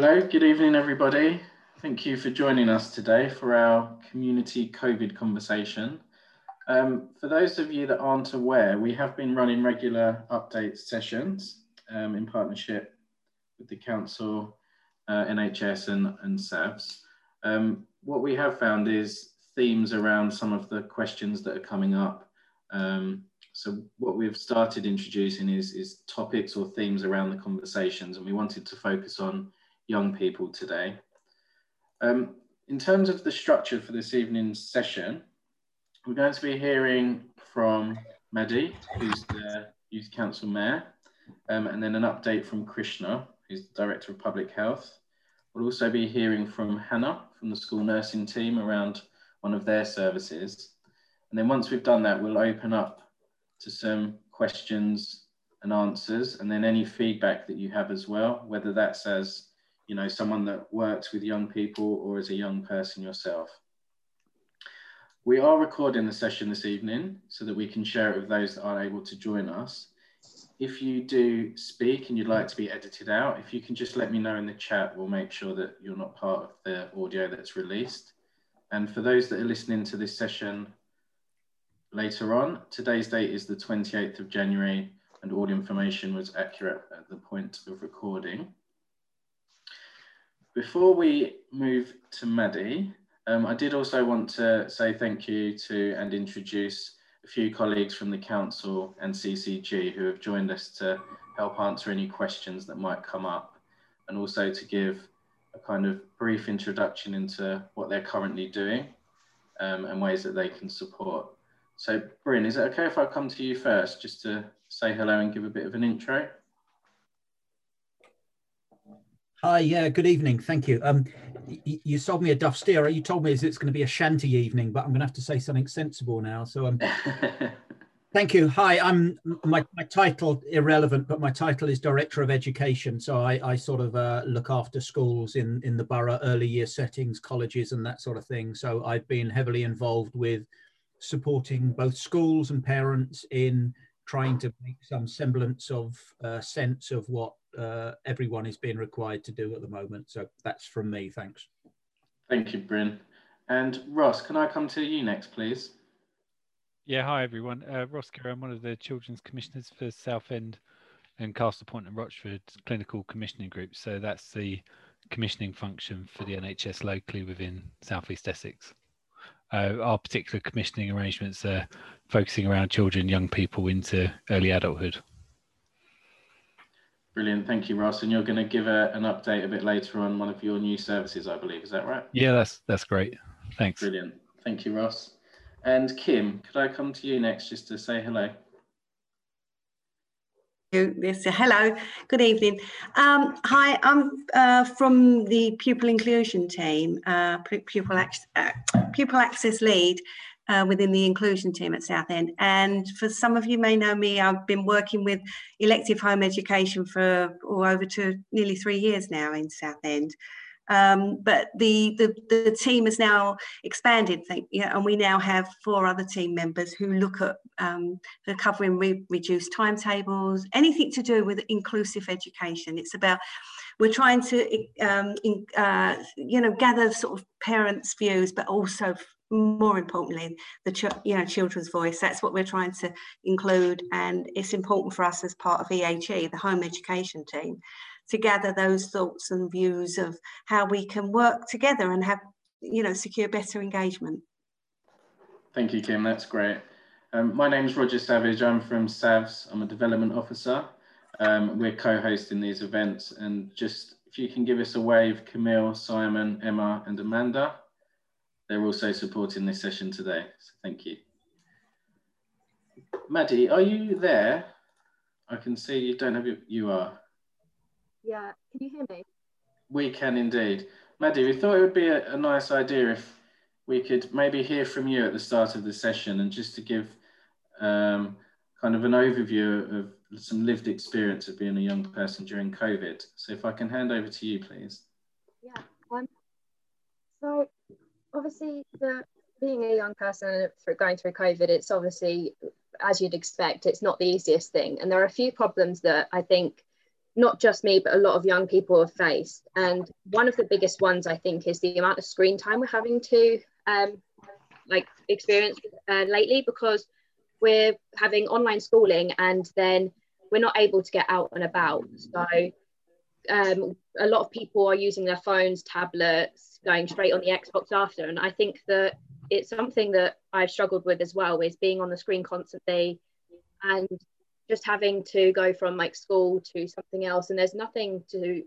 Hello, good evening, everybody. Thank you for joining us today for our community COVID conversation. Um, for those of you that aren't aware, we have been running regular update sessions um, in partnership with the Council, uh, NHS and, and SAVS. Um, what we have found is themes around some of the questions that are coming up. Um, so what we've started introducing is, is topics or themes around the conversations and we wanted to focus on young people today. Um, in terms of the structure for this evening's session, we're going to be hearing from Maddie, who's the Youth Council Mayor, um, and then an update from Krishna, who's the Director of Public Health. We'll also be hearing from Hannah from the school nursing team around one of their services. And then once we've done that, we'll open up to some questions and answers, and then any feedback that you have as well, whether that's as you know, someone that works with young people or as a young person yourself. We are recording the session this evening so that we can share it with those that aren't able to join us. If you do speak and you'd like to be edited out, if you can just let me know in the chat, we'll make sure that you're not part of the audio that's released. And for those that are listening to this session later on, today's date is the 28th of January and all information was accurate at the point of recording. Before we move to Maddie, um, I did also want to say thank you to and introduce a few colleagues from the Council and CCG who have joined us to help answer any questions that might come up and also to give a kind of brief introduction into what they're currently doing um, and ways that they can support. So Bryn, is it okay if I come to you first just to say hello and give a bit of an intro? Hi, yeah, good evening. Thank you. Um, you sold me a duff steer. You told me it's going to be a shanty evening, but I'm going to have to say something sensible now. So, um, thank you. Hi, I'm my, my title irrelevant, but my title is Director of Education. So I, I sort of uh, look after schools in in the borough, early year settings, colleges, and that sort of thing. So I've been heavily involved with supporting both schools and parents in trying to make some semblance of uh, sense of what uh, everyone is being required to do at the moment. So that's from me. Thanks. Thank you, Bryn. And Ross, can I come to you next, please? Yeah, hi everyone. Uh, Ross Kerr, I'm one of the Children's Commissioners for Southend and Castle Point and Rochford Clinical Commissioning Group. So that's the commissioning function for the NHS locally within South East Essex. Uh, our particular commissioning arrangements are focusing around children, young people into early adulthood. Brilliant, thank you, Ross. And you're going to give a, an update a bit later on one of your new services, I believe. Is that right? Yeah, that's that's great. Thanks. Brilliant. Thank you, Ross. And Kim, could I come to you next just to say hello? Yes, hello, good evening. Um, hi, I'm uh, from the pupil inclusion team, uh, pupil, uh, pupil access lead, uh, within the inclusion team at Southend. And for some of you may know me, I've been working with elective home education for oh, over to nearly three years now in Southend. Um, but the, the, the team has now expanded, and we now have four other team members who look at um, covering re reduced timetables, anything to do with inclusive education. It's about we're trying to um, in, uh, you know gather sort of parents' views, but also more importantly, the ch you know children's voice. That's what we're trying to include, and it's important for us as part of EHE, the home education team, to gather those thoughts and views of how we can work together and have you know secure better engagement. Thank you, Kim. That's great. Um, my name is Roger Savage. I'm from SAVS. I'm a development officer. Um, we're co-hosting these events, and just if you can give us a wave, Camille, Simon, Emma, and Amanda. They're also supporting this session today, so thank you. Maddie, are you there? I can see you don't have your, you are. Yeah, can you hear me? We can indeed. Maddie, we thought it would be a, a nice idea if we could maybe hear from you at the start of the session and just to give um, kind of an overview of some lived experience of being a young person during COVID. So if I can hand over to you, please. Yeah. Um, so obviously the being a young person going through COVID, it's obviously as you'd expect, it's not the easiest thing. And there are a few problems that I think not just me, but a lot of young people have faced. And one of the biggest ones, I think, is the amount of screen time we're having to um, like experience uh, lately because we're having online schooling and then we're not able to get out and about. So um, a lot of people are using their phones, tablets, going straight on the Xbox after. And I think that it's something that I've struggled with as well is being on the screen constantly and just having to go from like school to something else. And there's nothing to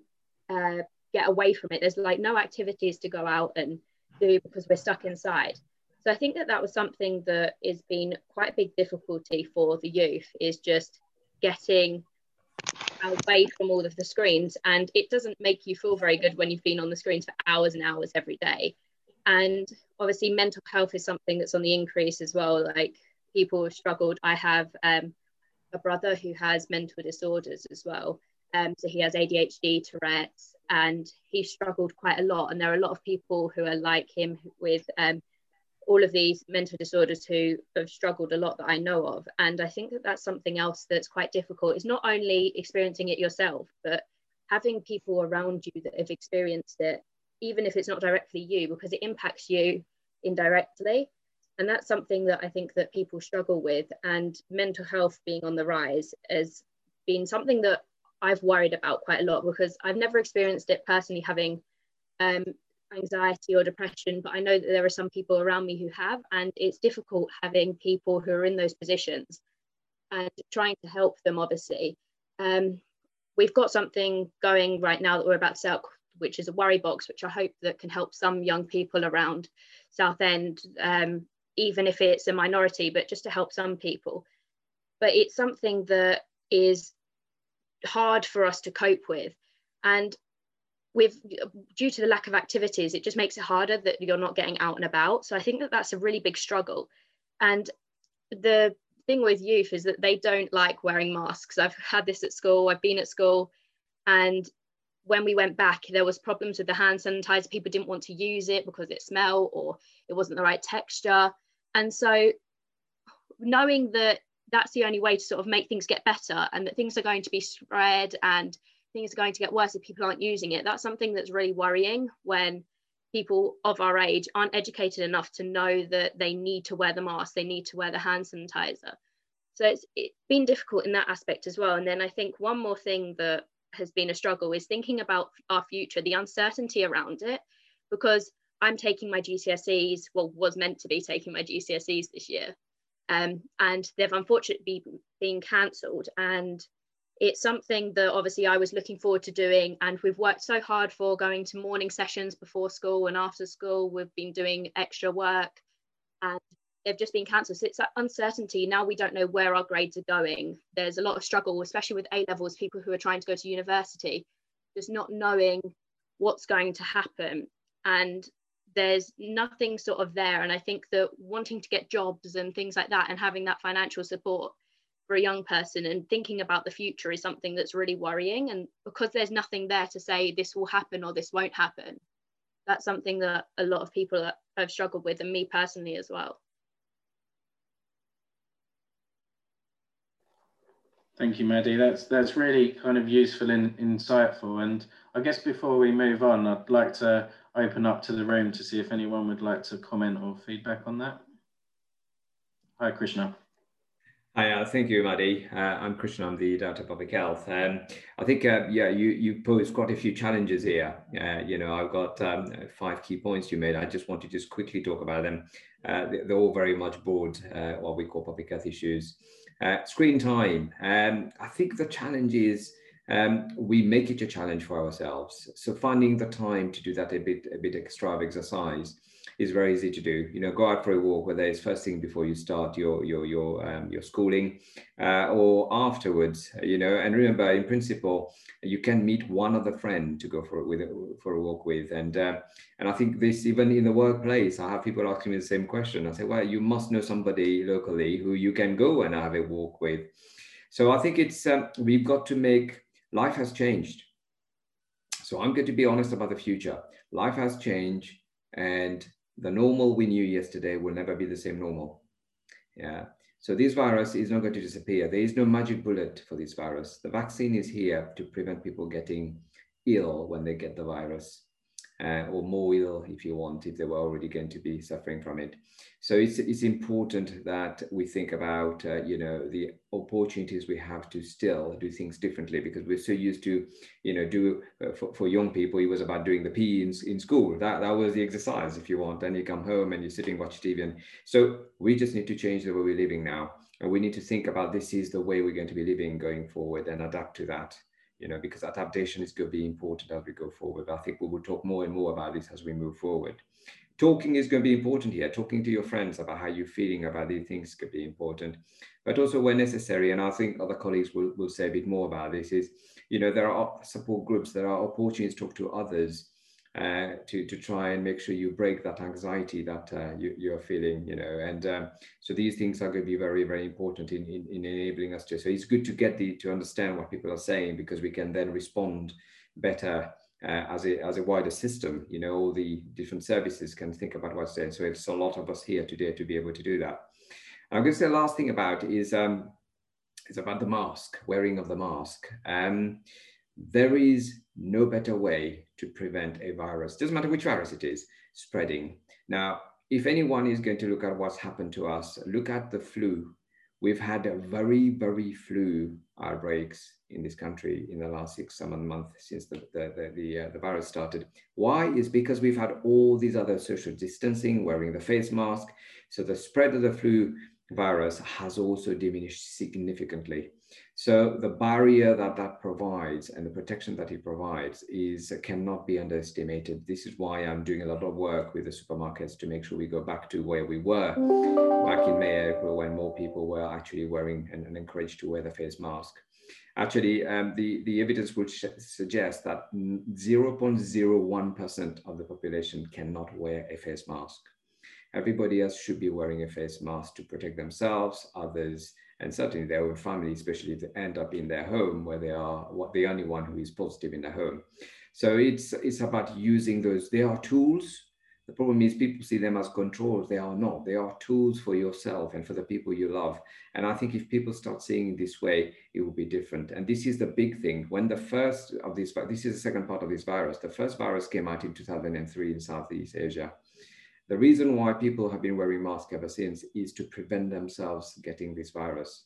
uh, get away from it. There's like no activities to go out and do because we're stuck inside. So i think that that was something that has been quite a big difficulty for the youth is just getting away from all of the screens and it doesn't make you feel very good when you've been on the screens for hours and hours every day. And obviously mental health is something that's on the increase as well. Like people have struggled. I have um, a brother who has mental disorders as well. Um, so he has adhd tourette's and he struggled quite a lot. And there are a lot of people who are like him with um, all of these mental disorders who have struggled a lot that i know of. And i think that that's something else that's quite difficult. Is not only experiencing it yourself but having people around you that have experienced it even if it's not directly you because it impacts you indirectly. And that's something that i think that people struggle with. And mental health being on the rise has been something that i've worried about quite a lot because i've never experienced it personally having um, anxiety or depression but i know that there are some people around me who have and it's difficult having people who are in those positions and trying to help them obviously um, we've got something going right now that we're about to up which is a worry box, which I hope that can help some young people around Southend, um, even if it's a minority, but just to help some people. But it's something that is hard for us to cope with. And with due to the lack of activities, it just makes it harder that you're not getting out and about. So I think that that's a really big struggle. And the thing with youth is that they don't like wearing masks. I've had this at school, I've been at school, and when we went back, there was problems with the hand sanitizer. People didn't want to use it because it smelled or it wasn't the right texture. And so knowing that that's the only way to sort of make things get better and that things are going to be spread and things are going to get worse if people aren't using it, that's something that's really worrying when people of our age aren't educated enough to know that they need to wear the mask, they need to wear the hand sanitizer. So it's, it's been difficult in that aspect as well. And then I think one more thing that has been a struggle is thinking about our future, the uncertainty around it, because I'm taking my GCSEs, well, was meant to be taking my GCSEs this year. Um, and they've unfortunately been cancelled. And it's something that obviously I was looking forward to doing. And we've worked so hard for going to morning sessions before school and after school. We've been doing extra work. And they've just been cancelled. So it's that uncertainty. Now we don't know where our grades are going. There's a lot of struggle, especially with A levels, people who are trying to go to university, just not knowing what's going to happen. And there's nothing sort of there. And I think that wanting to get jobs and things like that and having that financial support for a young person and thinking about the future is something that's really worrying. And because there's nothing there to say this will happen or this won't happen, that's something that a lot of people have struggled with, and me personally as well. Thank you, Maddie. That's that's really kind of useful and insightful. And I guess before we move on, I'd like to open up to the room to see if anyone would like to comment or feedback on that. Hi, Krishna. Hi, uh, thank you, Maddie. Uh, I'm Krishna. I'm the Director of Public Health. Um, I think, uh, yeah, you you posed quite a few challenges here. Uh, you know, I've got um, five key points you made. I just want to just quickly talk about them. Uh, they're all very much broad, uh, what we call public health issues. Screen time. Um, I think the challenge is um, we make it a challenge for ourselves. So finding the time to do that a bit, a bit extra exercise is very easy to do. You know, go out for a walk, whether it's first thing before you start your your your um, your schooling, uh, or afterwards. You know, and remember, in principle, you can meet one other friend to go for with for a walk with, and uh, and I think this even in the workplace, I have people asking me the same question. I say, well, you must know somebody locally who you can go and have a walk with. So I think it's um, we've got to make life has changed. So I'm going to be honest about the future. Life has changed, and the normal we knew yesterday will never be the same normal. Yeah. So this virus is not going to disappear. There is no magic bullet for this virus. The vaccine is here to prevent people getting ill when they get the virus uh, or more ill if you want, if they were already going to be suffering from it. So it's, it's important that we think about, uh, you know, the opportunities we have to still do things differently because we're so used to, you know, do uh, for, for young people, it was about doing the PE in, in school. That, that was the exercise if you want. Then you come home and you're sitting, watch TV. And so we just need to change the way we're living now. And we need to think about this is the way we're going to be living going forward and adapt to that you know, because adaptation is going to be important as we go forward. I think we will talk more and more about this as we move forward. Talking is going to be important here. Talking to your friends about how you're feeling about these things could be important, but also where necessary. And I think other colleagues will, will say a bit more about this is, you know, there are support groups, there are opportunities to talk to others uh, to, to try and make sure you break that anxiety that uh, you, you're feeling, you know, and um, so these things are going to be very, very important in, in, in, enabling us to, so it's good to get the, to understand what people are saying because we can then respond better uh, as, a, as a wider system, you know, all the different services can think about what's there. So it's a lot of us here today to be able to do that. I'm going to say the last thing about is, um, is about the mask, wearing of the mask. Um, there is no better way to prevent a virus, doesn't matter which virus it is, spreading. Now, if anyone is going to look at what's happened to us, look at the flu. We've had very, very flu outbreaks in this country in the last six, seven months since the, the, the, the, uh, the virus started. Why? Is because we've had all these other social distancing, wearing the face mask. So the spread of the flu virus has also diminished significantly. So the barrier that that provides and the protection that it provides is cannot be underestimated. This is why I'm doing a lot of work with the supermarkets to make sure we go back to where we were back in May, April, when more people were actually wearing and, and encouraged to wear the face mask. Actually, um, the, the evidence would suggest that 0.01% of the population cannot wear a face mask. Everybody else should be wearing a face mask to protect themselves, others, and certainly their own family, especially to end up in their home where they are what the only one who is positive in the home. So it's it's about using those. They are tools. The problem is people see them as controls. They are not. They are tools for yourself and for the people you love. And I think if people start seeing this way, it will be different. And this is the big thing. When the first of this, this is the second part of this virus. The first virus came out in 2003 in Southeast Asia. The reason why people have been wearing masks ever since is to prevent themselves getting this virus.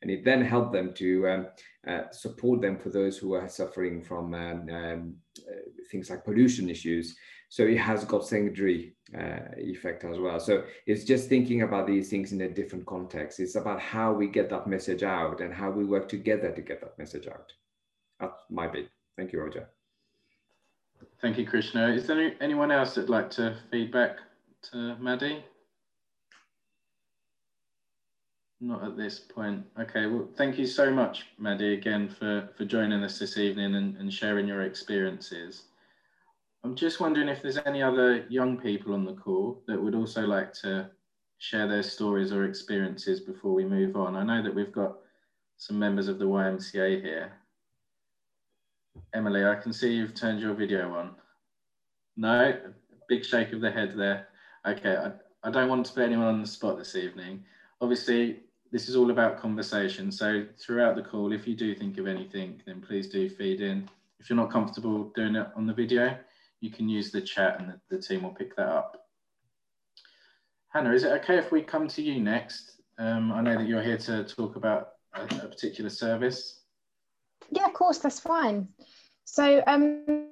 And it then helped them to um, uh, support them for those who are suffering from um, um, uh, things like pollution issues. So it has got secondary uh, effect as well. So it's just thinking about these things in a different context. It's about how we get that message out and how we work together to get that message out. That's my bit. Thank you, Roger. Thank you, Krishna. Is there any, anyone else that'd like to feedback to Maddie? Not at this point. Okay, well, thank you so much, Maddie, again for, for joining us this evening and, and sharing your experiences. I'm just wondering if there's any other young people on the call that would also like to share their stories or experiences before we move on. I know that we've got some members of the YMCA here. Emily, I can see you've turned your video on. No, big shake of the head there. Okay, I, I don't want to put anyone on the spot this evening. Obviously, this is all about conversation. So throughout the call, if you do think of anything, then please do feed in. If you're not comfortable doing it on the video, you can use the chat and the, the team will pick that up. Hannah, is it okay if we come to you next? Um, I know that you're here to talk about a, a particular service. Yeah, of course, that's fine. So um,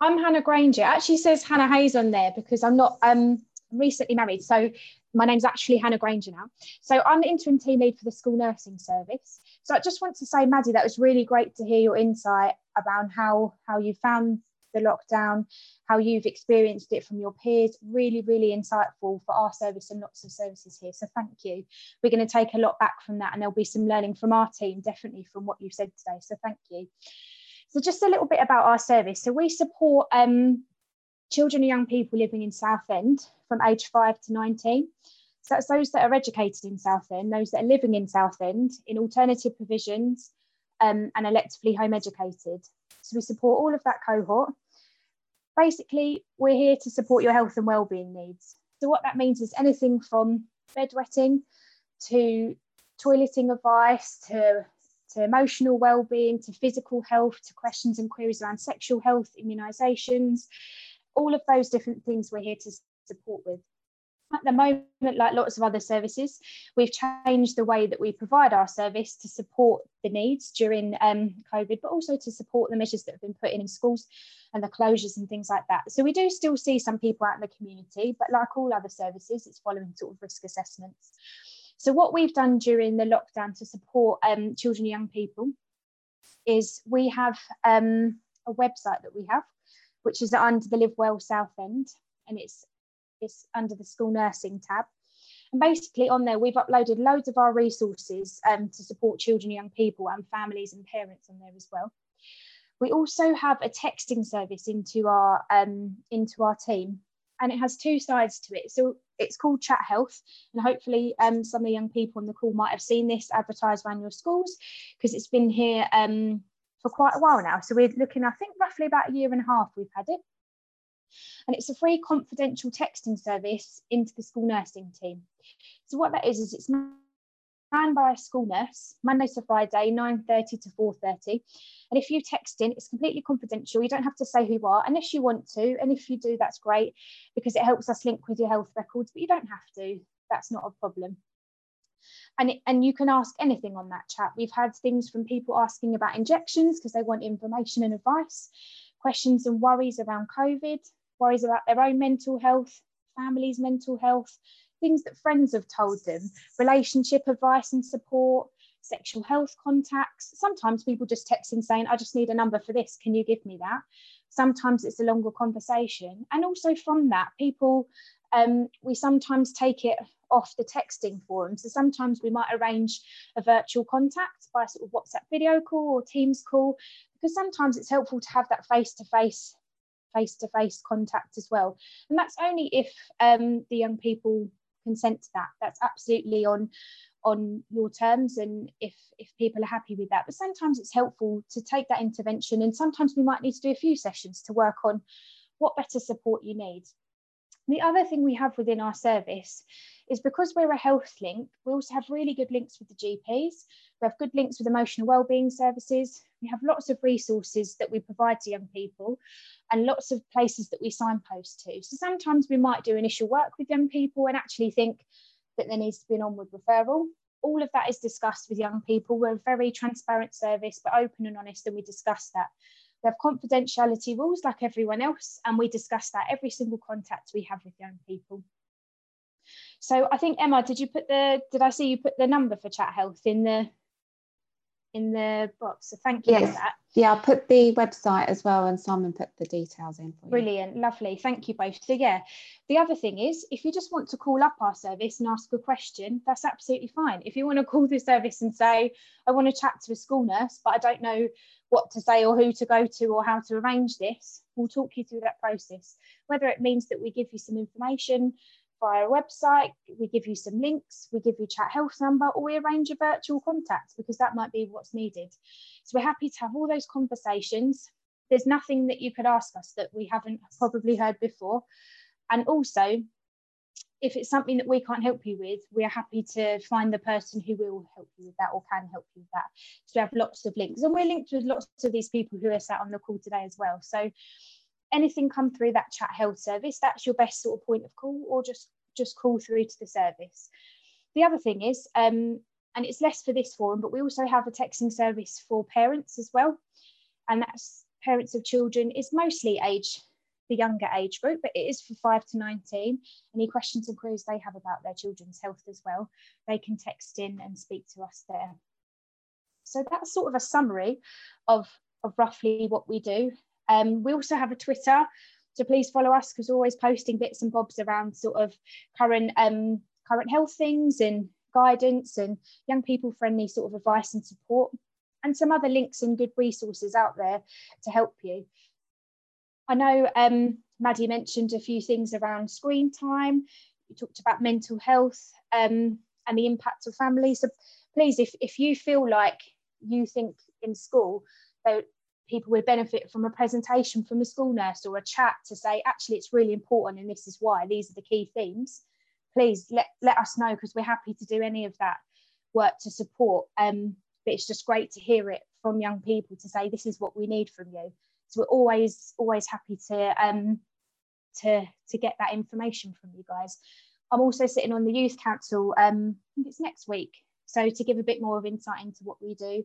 I'm Hannah Granger. It actually says Hannah Hayes on there because I'm not um, recently married. So my name's actually Hannah Granger now. So I'm the interim team lead for the school nursing service. So I just want to say, Maddie, that was really great to hear your insight around how, how you found the lockdown, how you've experienced it from your peers. Really, really insightful for our service and lots of services here. So thank you. We're going to take a lot back from that and there'll be some learning from our team, definitely from what you've said today. So thank you. So just a little bit about our service. So we support um, children and young people living in Southend from age 5 to 19. So that's those that are educated in Southend, those that are living in Southend in alternative provisions um, and electively home educated. So we support all of that cohort. Basically, we're here to support your health and wellbeing needs. So what that means is anything from bedwetting to toileting advice, to, to emotional well-being, to physical health, to questions and queries around sexual health, immunisations, all of those different things we're here to support with. At the moment, like lots of other services, we've changed the way that we provide our service to support the needs during um, COVID, but also to support the measures that have been put in in schools and the closures and things like that. So we do still see some people out in the community, but like all other services, it's following sort of risk assessments. So what we've done during the lockdown to support um, children and young people is we have um, a website that we have, which is under the Live Well Southend, and it's it's under the school nursing tab. And basically on there, we've uploaded loads of our resources um, to support children, young people and families and parents on there as well. We also have a texting service into our um, into our team, and it has two sides to it. So it's called Chat Health, and hopefully um, some of the young people on the call might have seen this advertised around your schools because it's been here um, for quite a while now. So we're looking, I think, roughly about a year and a half we've had it. And it's a free confidential texting service into the school nursing team. So what that is, is it's manned by a school nurse, Monday to Friday, 9.30 to 4.30. And if you text in, it's completely confidential. You don't have to say who you are unless you want to. And if you do, that's great because it helps us link with your health records, but you don't have to. That's not a problem. And, it, and you can ask anything on that chat. We've had things from people asking about injections because they want information and advice, questions and worries around COVID, worries about their own mental health, families' mental health, things that friends have told them, relationship advice and support, sexual health contacts. Sometimes people just text in saying, I just need a number for this. Can you give me that? Sometimes it's a longer conversation. And also from that, people, um, we sometimes take it off the texting forum. So sometimes we might arrange a virtual contact by sort of WhatsApp video call or Teams call, because sometimes it's helpful to have that face to face face-to-face contact as well and that's only if um, the young people consent to that. That's absolutely on on your terms and if if people are happy with that. But sometimes it's helpful to take that intervention and sometimes we might need to do a few sessions to work on what better support you need. The other thing we have within our service is because we're a health link, we also have really good links with the GPs. We have good links with emotional wellbeing services. We have lots of resources that we provide to young people and lots of places that we signpost to. So sometimes we might do initial work with young people and actually think that there needs to be an onward referral. All of that is discussed with young people. We're a very transparent service, but open and honest, and we discuss that. We have confidentiality rules like everyone else, and we discuss that every single contact we have with young people. So I think Emma, did you put the did I see you put the number for chat health in the in the box? So thank you yes. for that. Yeah, I'll put the website as well and Simon put the details in for you. Brilliant, lovely. Thank you both. So yeah, the other thing is if you just want to call up our service and ask a question, that's absolutely fine. If you want to call the service and say, I want to chat to a school nurse, but I don't know what to say or who to go to or how to arrange this, we'll talk you through that process. Whether it means that we give you some information, via a website, we give you some links, we give you chat health number, or we arrange a virtual contact because that might be what's needed. So we're happy to have all those conversations. There's nothing that you could ask us that we haven't probably heard before. And also, if it's something that we can't help you with, we are happy to find the person who will help you with that or can help you with that. So we have lots of links, and we're linked with lots of these people who are sat on the call today as well. So anything come through that chat health service, that's your best sort of point of call, or just just call through to the service. The other thing is, um, and it's less for this forum, but we also have a texting service for parents as well, and that's parents of children. is mostly age the younger age group, but it is for 5 to 19. Any questions and queries they have about their children's health as well, they can text in and speak to us there. So that's sort of a summary of, of roughly what we do. Um, we also have a Twitter, so please follow us because we're always posting bits and bobs around sort of current um, current health things and guidance and young people friendly sort of advice and support and some other links and good resources out there to help you. I know um, Maddie mentioned a few things around screen time. You talked about mental health um, and the impact of families. So please, if, if you feel like you think in school people would benefit from a presentation from a school nurse or a chat to say, actually, it's really important and this is why, these are the key themes, please let, let us know because we're happy to do any of that work to support. Um, but it's just great to hear it from young people to say this is what we need from you. So we're always always happy to um, to to get that information from you guys. I'm also sitting on the youth council. Um, I think it's next week. So to give a bit more of insight into what we do,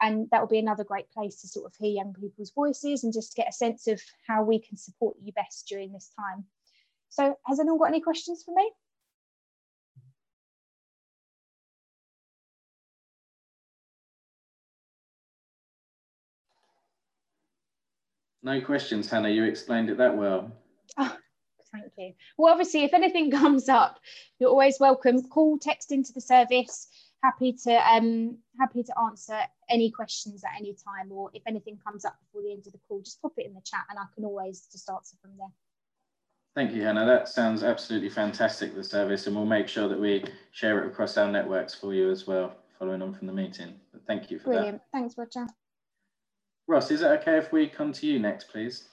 and that will be another great place to sort of hear young people's voices and just get a sense of how we can support you best during this time. So has anyone got any questions for me? No questions, Hannah. You explained it that well. Oh, thank you. Well, obviously, if anything comes up, you're always welcome. Call, text into the service. Happy to um happy to answer any questions at any time, or if anything comes up before the end of the call, just pop it in the chat, and I can always just answer from there. Thank you, Hannah. That sounds absolutely fantastic, the service, and we'll make sure that we share it across our networks for you as well, following on from the meeting. But thank you for Brilliant. that. Thanks, Roger. Ross, is it okay if we come to you next, please?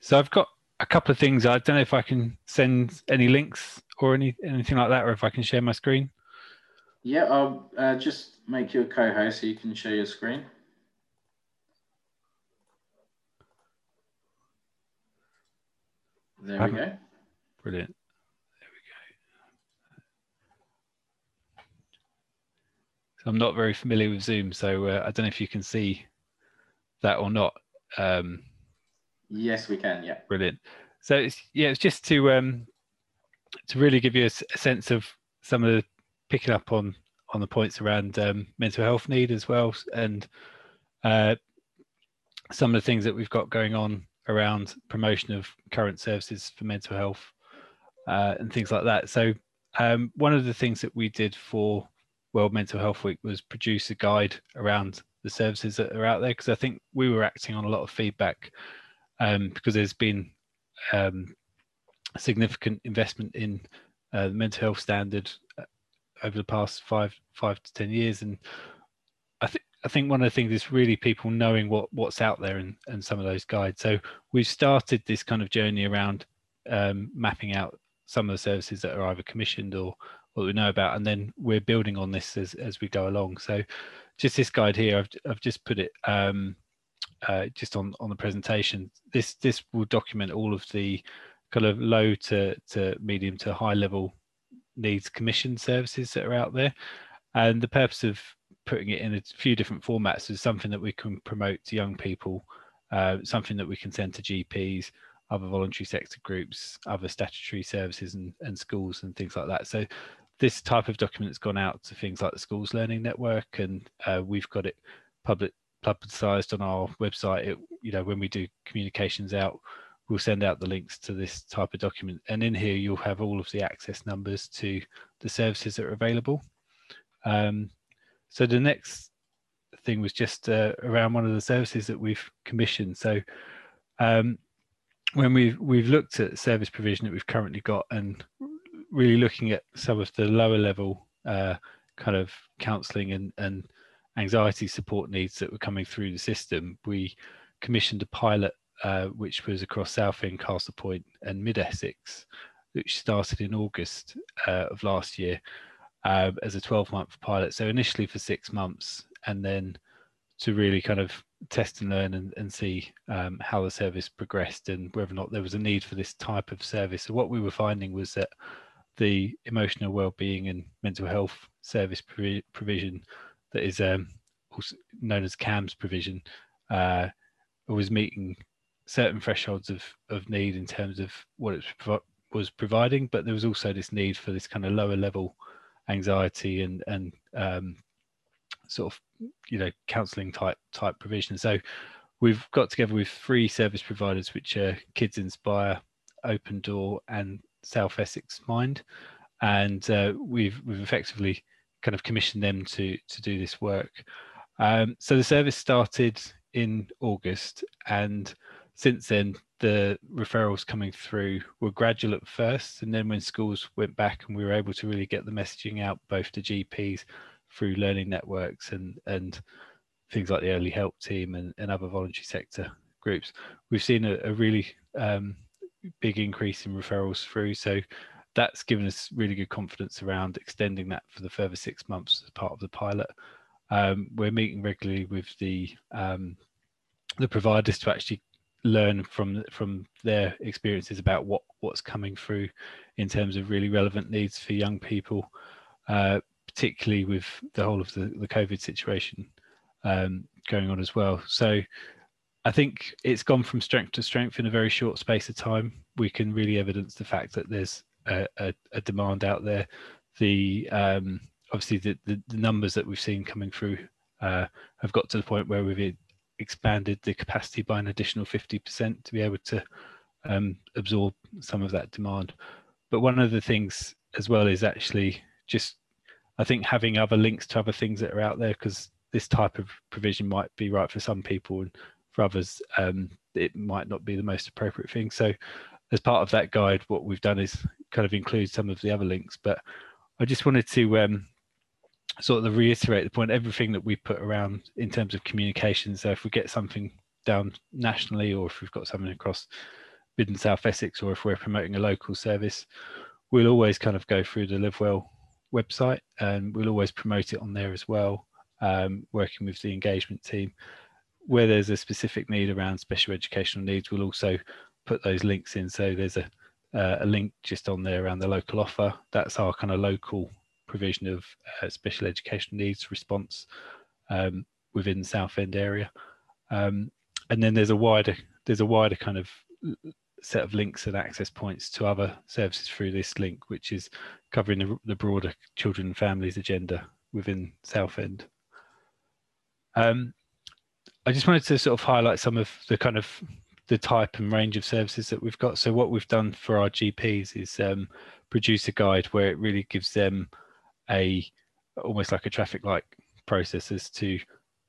So I've got a couple of things. I don't know if I can send any links or any anything like that, or if I can share my screen. Yeah, I'll uh, just make you a co-host so you can share your screen. There we go. Brilliant. There we go. So I'm not very familiar with Zoom, so uh, I don't know if you can see that or not. Um, Yes, we can. Yeah. Brilliant. So it's yeah, it's just to um to really give you a, a sense of some of the picking up on on the points around um, mental health need as well, and uh, some of the things that we've got going on around promotion of current services for mental health uh, and things like that. So um, one of the things that we did for World Mental Health Week was produce a guide around the services that are out there because I think we were acting on a lot of feedback um, because there's been um, significant investment in uh, the mental health standard uh, over the past five five to ten years, and I think I think one of the things is really people knowing what what's out there and and some of those guides. So we've started this kind of journey around um, mapping out some of the services that are either commissioned or what we know about, and then we're building on this as as we go along. So just this guide here, I've I've just put it. Um, uh, just on on the presentation. This this will document all of the kind of low to to medium to high level needs commission services that are out there, and the purpose of putting it in a few different formats is something that we can promote to young people, uh, something that we can send to GPs, other voluntary sector groups, other statutory services and, and schools and things like that. So this type of document has gone out to things like the Schools Learning Network, and uh, we've got it public publicized on our website. It, you know, when we do communications out, we'll send out the links to this type of document. And in here, you'll have all of the access numbers to the services that are available. Um, so the next thing was just uh, around one of the services that we've commissioned. So um, when we've we've looked at service provision that we've currently got and really looking at some of the lower level uh, kind of counselling and and anxiety support needs that were coming through the system, we commissioned a pilot uh, which was across Southend, Castle Point, and Mid Essex, which started in August uh, of last year uh, as a 12 month pilot. So initially for six months, and then to really kind of test and learn and, and see um, how the service progressed and whether or not there was a need for this type of service. So what we were finding was that the emotional well-being and mental health service provision that is um, known as CAMHS provision uh, was meeting certain thresholds of, of need in terms of what it was providing, but there was also this need for this kind of lower level anxiety and and um, sort of you know counselling type type provision. So we've got together with three service providers, which are Kids Inspire, Open Door, and South Essex Mind, and uh, we've we've effectively kind of commissioned them to to do this work. Um, so the service started in August, and since then the referrals coming through were gradual at first, and then when schools went back and we were able to really get the messaging out both to GPs through learning networks and and things like the early help team and, and other voluntary sector groups, we've seen a, a really um, big increase in referrals through. So that's given us really good confidence around extending that for the further six months as part of the pilot. Um, we're meeting regularly with the um, the providers to actually learn from from their experiences about what what's coming through in terms of really relevant needs for young people, uh, particularly with the whole of the, the COVID situation um, going on as well. So I think it's gone from strength to strength in a very short space of time. We can really evidence the fact that there's a, a, a demand out there. The um, obviously the, the, the, numbers that we've seen coming through uh, have got to the point where we've expanded the capacity by an additional 50% to be able to um, absorb some of that demand. But one of the things as well is actually just, I think having other links to other things that are out there because this type of provision might be right for some people and for others um, it might not be the most appropriate thing. So as part of that guide, what we've done is kind of include some of the other links. But I just wanted to um, sort of reiterate the point everything that we put around in terms of communication so if we get something down nationally or if we've got something across and south essex or if we're promoting a local service we'll always kind of go through the live well website and we'll always promote it on there as well um, working with the engagement team where there's a specific need around special educational needs we'll also put those links in so there's a uh, a link just on there around the local offer that's our kind of local provision of uh, special education needs response um, within the Southend area. Um, and then there's a wider there's a wider kind of set of links and access points to other services through this link, which is covering the, the broader children and families agenda within Southend. Um, I just wanted to sort of highlight some of the kind of the type and range of services that we've got. So what we've done for our GPs is um, produce a guide where it really gives them a almost like a traffic light process as to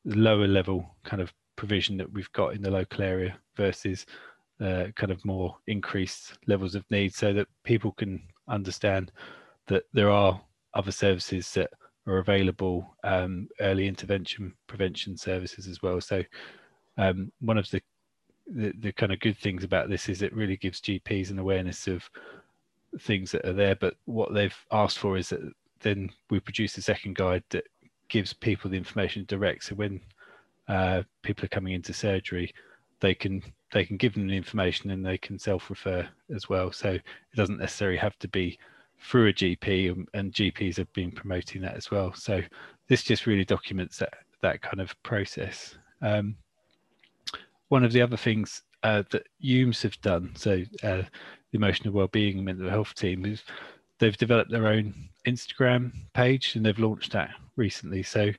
lower level kind of provision that we've got in the local area versus uh, kind of more increased levels of need so that people can understand that there are other services that are available um, early intervention prevention services as well so um, one of the, the, the kind of good things about this is it really gives gps an awareness of things that are there but what they've asked for is that then we produce a second guide that gives people the information direct. So when uh, people are coming into surgery, they can they can give them the information and they can self-refer as well. So it doesn't necessarily have to be through a GP, and, and GPs have been promoting that as well. So this just really documents that that kind of process. Um, one of the other things uh, that EWMHS have done, so uh, the emotional wellbeing and mental health team, is they've developed their own Instagram page and they've launched that recently. So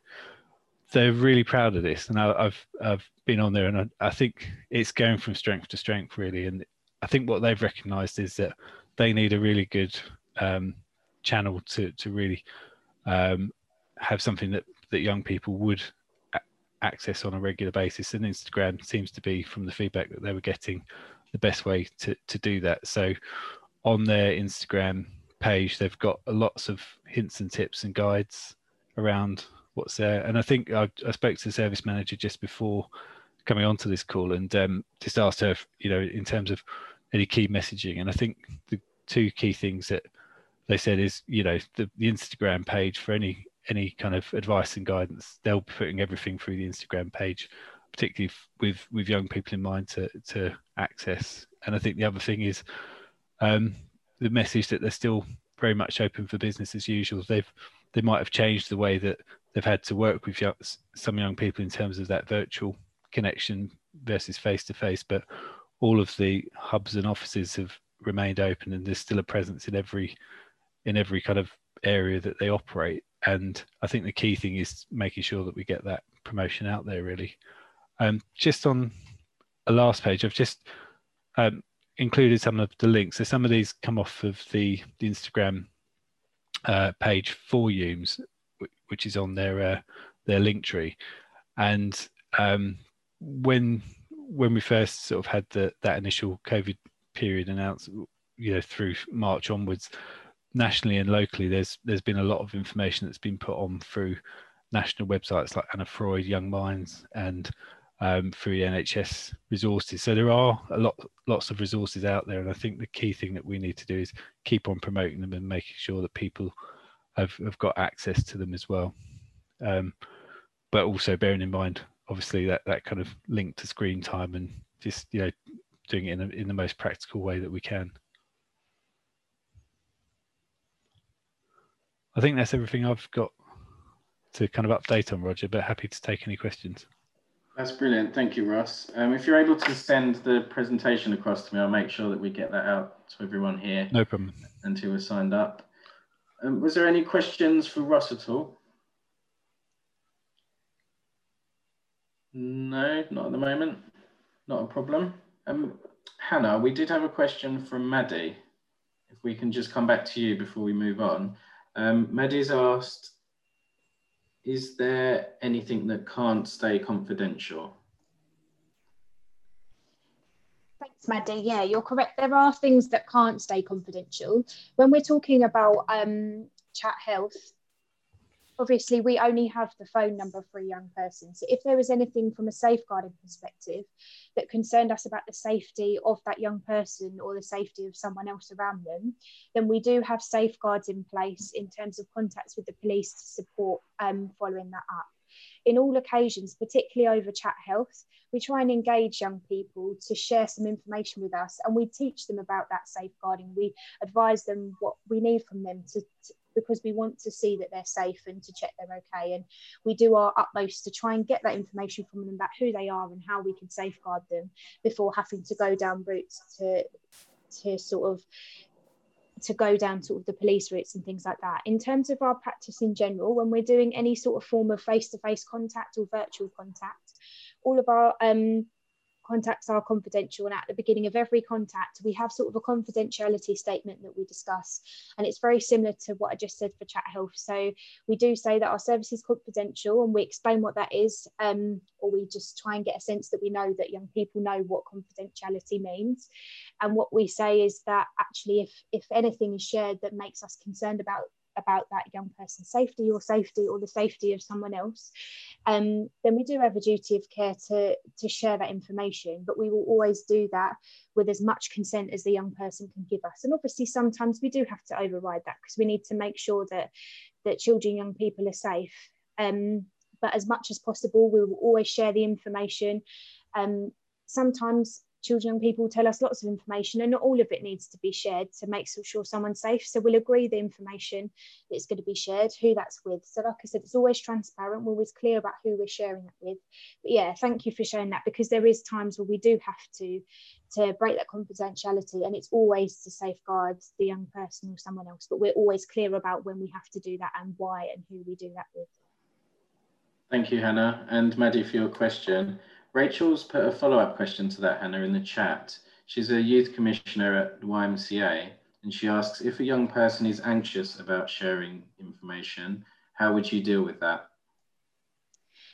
they're really proud of this, and I, have I've been on there, and I, I, think it's going from strength to strength really. And I think what they've recognised is that they need a really good um, channel to to really um, have something that that young people would access on a regular basis. And Instagram seems to be, from the feedback that they were getting, the best way to to do that. So on their Instagram page, they've got lots of hints and tips and guides around what's there. And I think I, I spoke to the service manager just before coming onto this call and um, just asked her, if, you know, in terms of any key messaging. And I think the two key things that they said is, you know, the, the Instagram page for any any kind of advice and guidance. They'll be putting everything through the Instagram page, particularly with with young people in mind to to access. And I think the other thing is um, the message that they're still very much open for business as usual. They've they might have changed the way that they've had to work with young, some young people in terms of that virtual connection versus face to face, but all of the hubs and offices have remained open, and there's still a presence in every in every kind of area that they operate. And I think the key thing is making sure that we get that promotion out there. Really, um, just on a last page, I've just um, included some of the links. So some of these come off of the, the Instagram uh, page for EWMHS, which is on their uh, their link tree. And um, when when we first sort of had the, that initial COVID period announced, you know, through March onwards, nationally and locally, there's there's been a lot of information that's been put on through national websites like Anna Freud, Young Minds, and um, through NHS resources. So there are a lot, lots of resources out there, and I think the key thing that we need to do is keep on promoting them and making sure that people have, have got access to them as well. Um, but also bearing in mind, obviously, that that kind of link to screen time and just you know doing it in, a, in the most practical way that we can. I think that's everything I've got to kind of update on, Roger, but happy to take any questions. That's brilliant. Thank you, Ross. Um, if you're able to send the presentation across to me, I'll make sure that we get that out to everyone here. No problem. And who was signed up. Um, was there any questions for Ross at all? No, not at the moment. Not a problem. Um, Hannah, we did have a question from Maddie. If we can just come back to you before we move on. Um, Maddie's asked, is there anything that can't stay confidential? Thanks, Maddie. Yeah, you're correct. There are things that can't stay confidential. When we're talking about um, chat health, obviously we only have the phone number for a young person. So if there was anything from a safeguarding perspective that concerned us about the safety of that young person or the safety of someone else around them, then we do have safeguards in place in terms of contacts with the police to support um, following that up. In all occasions, particularly over chat health, we try and engage young people to share some information with us and we teach them about that safeguarding. We advise them what we need from them to, to because we want to see that they're safe and to check they're okay. And we do our utmost to try and get that information from them about who they are and how we can safeguard them before having to go down routes to to sort of to go down sort of the police routes and things like that. In terms of our practice in general, when we're doing any sort of form of face-to-face contact or virtual contact, all of our um, contacts are confidential and at the beginning of every contact we have sort of a confidentiality statement that we discuss. And it's very similar to what I just said for chat health. So we do say that our service is confidential and we explain what that is um, or we just try and get a sense that we know that young people know what confidentiality means. And what we say is that actually if if anything is shared that makes us concerned about about that young person's safety or safety or the safety of someone else, um, then we do have a duty of care to, to share that information. But we will always do that with as much consent as the young person can give us. And obviously, sometimes we do have to override that because we need to make sure that, that children, young people are safe. Um, but as much as possible, we will always share the information. Um, sometimes children and people tell us lots of information and not all of it needs to be shared to make sure someone's safe. So we'll agree the information that's going to be shared who that's with. So like i said it's always transparent we're always clear about who we're sharing that with. But yeah thank you for sharing that because there is times where we do have to to break that confidentiality and it's always to safeguard the young person or someone else. But we're always clear about when we have to do that and why and who we do that with. Thank you hannah. And maddie for your question Rachel's put a follow-up question to that, Hannah, in the chat. She's a youth commissioner at YMCA, and she asks, if a young person is anxious about sharing information, how would you deal with that?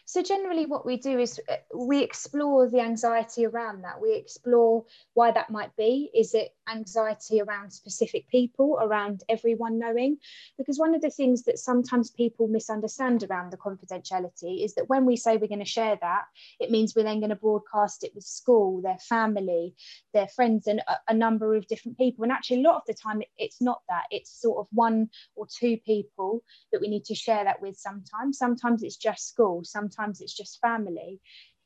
So generally what we do is uh, we explore the anxiety around that. We explore why that might be. Is it anxiety around specific people, around everyone knowing? Because one of the things that sometimes people misunderstand around the confidentiality is that when we say we're going to share that, it means we're then going to broadcast it with school, their family, their friends, and a, a number of different people. And actually, a lot of the time, it's not that. It's sort of one or two people that we need to share that with sometimes. Sometimes it's just school. Sometimes sometimes it's just family.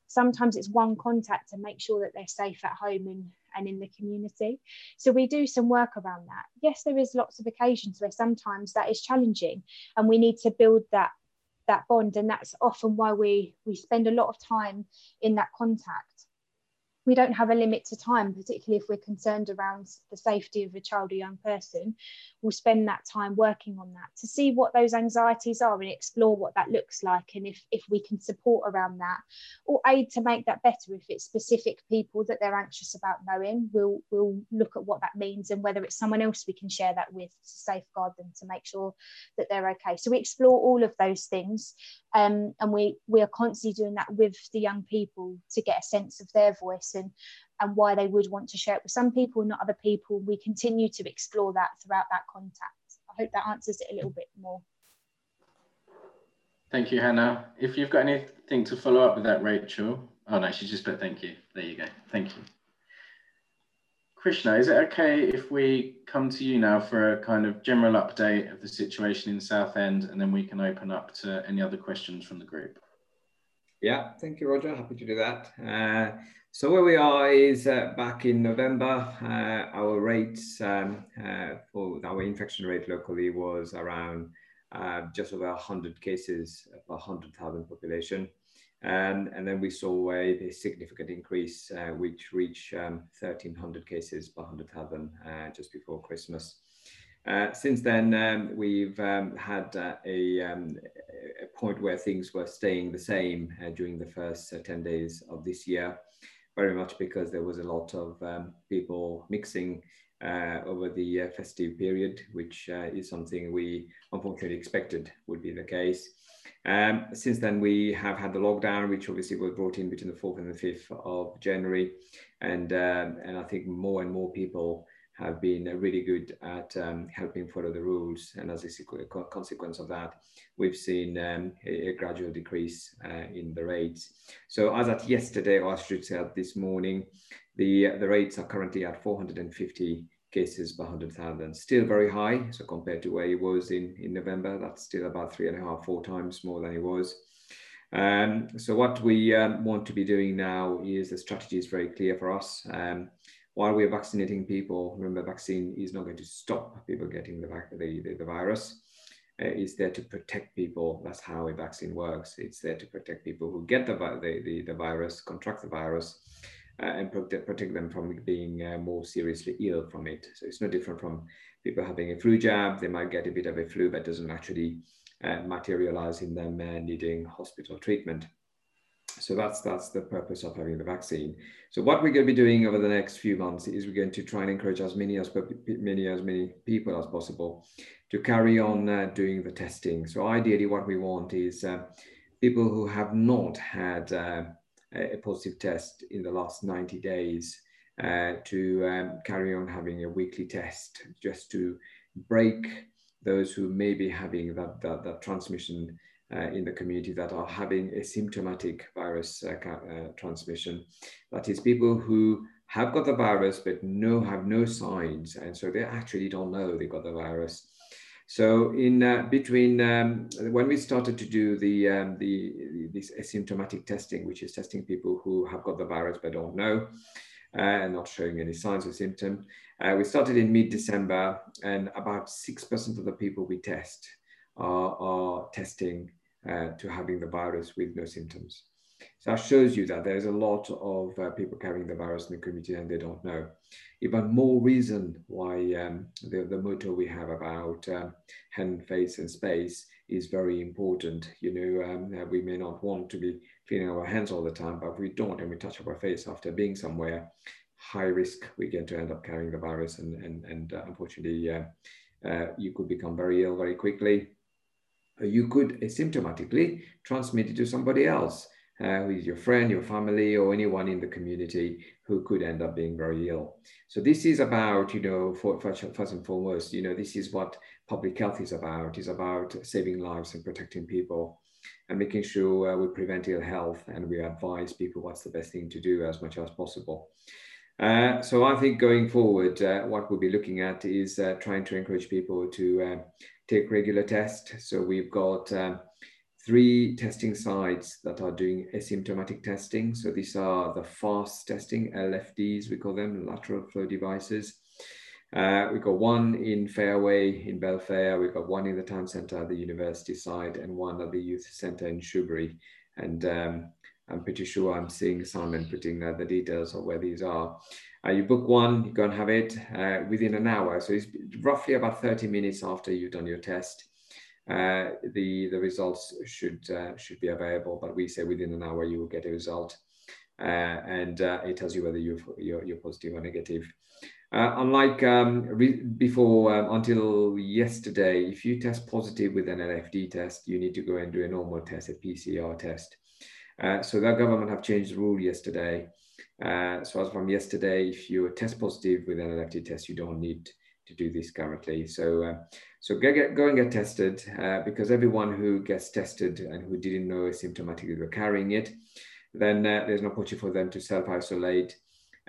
Sometimes it's one contact to make sure that they're safe at home and, and in the community. So we do some work around that. Yes there is lots of occasions where sometimes that is challenging and we need to build that that bond. And that's often why we we spend a lot of time in that contact we don't have a limit to time, particularly if we're concerned around the safety of a child or young person. We'll spend that time working on that to see what those anxieties are and explore what that looks like and if, if we can support around that or aid to make that better. If it's specific people that they're anxious about knowing, we'll, we'll look at what that means and whether it's someone else we can share that with to safeguard them to make sure that they're okay. So we explore all of those things um, and we, we are constantly doing that with the young people to get a sense of their voice and, and why they would want to share it with some people, and not other people. We continue to explore that throughout that contact. I hope that answers it a little bit more. Thank you, Hannah. If you've got anything to follow up with that, Rachel, Oh no, she just put thank you. There you go. Thank you. Krishna, is it okay if we come to you now for a kind of general update of the situation in Southend and then we can open up to any other questions from the group? Yeah, thank you, Roger. Happy to do that. Uh, so where we are is uh, back in November, uh, our rates um, uh, for our infection rate locally was around uh, just over 100 cases per 100,000 population. Um, and then we saw a, a significant increase, uh, which reached um, 1,300 cases per 100,000 uh, just before Christmas. Since then, um, we've um, had a, um, a, point where things were staying the same during the first uh, 10 days of this year, very much because there was a lot of um, people mixing over the festive period, which is something we unfortunately expected would be the case. Um, since then, we have had the lockdown, which obviously was brought in between the 4th and the 5th of January. And, um, and I think more and more people have been really good at um, helping follow the rules. And as a consequence of that, we've seen um, a, a, gradual decrease uh, in the rates. So as at yesterday, or I should say this morning, the, the rates are currently at 450 cases per 100,000. Still very high. So compared to where he was in, in November, that's still about three and a half, four times more than he was. Um, so what we um, want to be doing now is the strategy is very clear for us. Um, while we're vaccinating people, remember vaccine is not going to stop people getting the, the, the, the virus. Uh, it's there to protect people. That's how a vaccine works. It's there to protect people who get the, the, the, the virus, contract the virus, uh, and protect, protect them from being uh, more seriously ill from it. So it's no different from people having a flu jab. They might get a bit of a flu, but doesn't actually uh, materialize in them uh, needing hospital treatment. So that's that's the purpose of having the vaccine. So what we're going to be doing over the next few months is we're going to try and encourage as many as many as many people as possible to carry on uh, doing the testing. So ideally, what we want is uh, people who have not had uh, a positive test in the last 90 days uh, to um, carry on having a weekly test just to break those who may be having that, that, that transmission uh, in the community that are having a symptomatic virus uh, uh transmission. That is people who have got the virus but no have no signs and so they actually don't know they got the virus so in uh, between um, when we started to do the, um, the this asymptomatic testing, which is testing people who have got the virus but don't know uh, and not showing any signs or symptom, uh, we started in mid-December, and about six percent of the people we test are, are testing uh, to having the virus with no symptoms. So that shows you that there's a lot of uh, people carrying the virus in the community and they don't know. Even more reason why um, the, the motto we have about um, hand, face and space is very important. You know, um, we may not want to be cleaning our hands all the time, but if we don't and we touch our face after being somewhere, high risk, we're going to end up carrying the virus and, and, and uh, unfortunately, uh, uh, you could become very ill very quickly. You could asymptomatically transmit it to somebody else uh, who is your friend, your family, or anyone in the community who could end up being very ill. So this is about, you know, for, first and foremost, you know, this is what public health is about. Is about saving lives and protecting people, and making sure uh, we prevent ill health and we advise people what's the best thing to do as much as possible. Uh, so I think going forward, uh, what we'll be looking at is uh, trying to encourage people to uh, take regular tests. So we've got um, three testing sites that are doing asymptomatic testing. So these are the fast testing, LFDs, we call them, lateral flow devices. Uh, we got one in Fairway in Belfair, we've got one in the town centre at the university side, and one at the youth centre in Shoebury. And um, I'm pretty sure I'm seeing Simon putting uh, the details of where these are. Uh, you book one, you go and have it uh, within an hour. So it's roughly about 30 minutes after you've done your test uh, the the results should uh, should be available. But we say within an hour you will get a result, uh, and it tells you whether you're you're, you're positive or negative. Unlike um, before, um, until yesterday, if you test positive with an LFD test, you need to go and do a normal test, a PCR test. So the government have changed the rule yesterday. so as from yesterday, if you test positive with an LFD test, you don't need to do this currently. So, uh, so go, get, go and get tested uh, because everyone who gets tested and who didn't know asymptomatically were carrying it, then uh, there's an opportunity for them to self-isolate.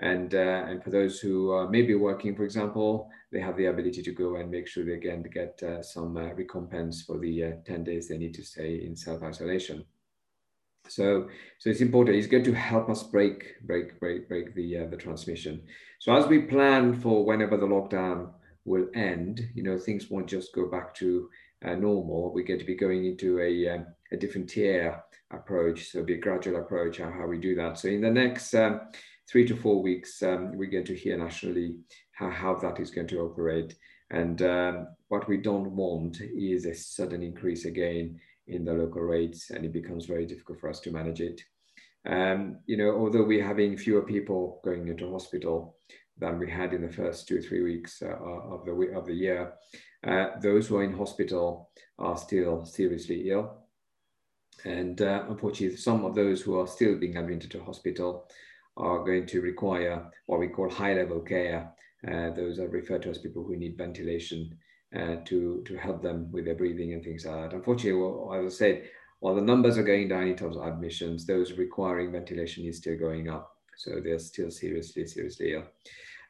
And, uh, and for those who uh, may be working, for example, they have the ability to go and make sure they again get uh, some uh, recompense for the uh, 10 days they need to stay in self-isolation. So, so it's important. It's going to help us break, break, break, break the the transmission. So as we plan for whenever the lockdown will end, you know, things won't just go back to uh, normal. We're going to be going into a, um, a different tier approach. So it'll be a gradual approach how, how we do that. So in the next um, three to four weeks, um, we're going to hear nationally how, how that is going to operate. And um, what we don't want is a sudden increase again in the local rates, and it becomes very difficult for us to manage it. Um, you know, although we're having fewer people going into hospital than we had in the first two or three weeks uh, of the of the year, uh, those who are in hospital are still seriously ill. And uh, unfortunately, some of those who are still being admitted to hospital are going to require what we call high level care. Uh, those are referred to as people who need ventilation uh, to, to help them with their breathing and things like that. Unfortunately, well, as I said, while the numbers are going down in terms of admissions, those requiring ventilation is still going up. So they're still seriously, seriously ill.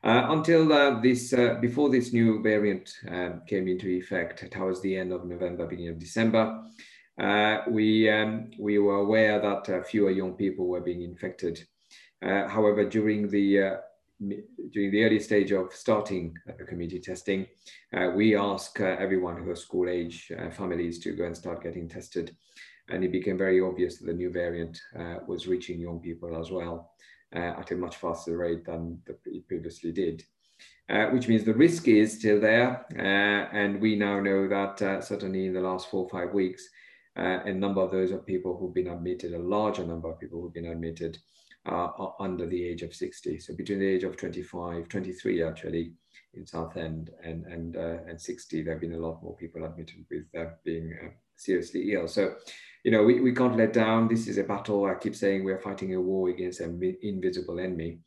Uh, until uh, this, uh, before this new variant um, came into effect towards the end of November, beginning of December, uh, we, um, we were aware that fewer young people were being infected. However, during the, during the early stage of starting community testing, we asked everyone who was school age families to go and start getting tested. And it became very obvious that the new variant was reaching young people as well uh, at a much faster rate than it previously did. Uh, which means the risk is still there. Uh, and we now know that uh, certainly in the last four or five weeks, uh, a number of those are people who've been admitted, a larger number of people who've been admitted uh, under the age of 60. So between the age of 25, 23 actually in Southend and, and, and 60, there have been a lot more people admitted with being seriously ill. So you know, we, we can't let down. This is a battle. I keep saying we're fighting a war against an invisible enemy.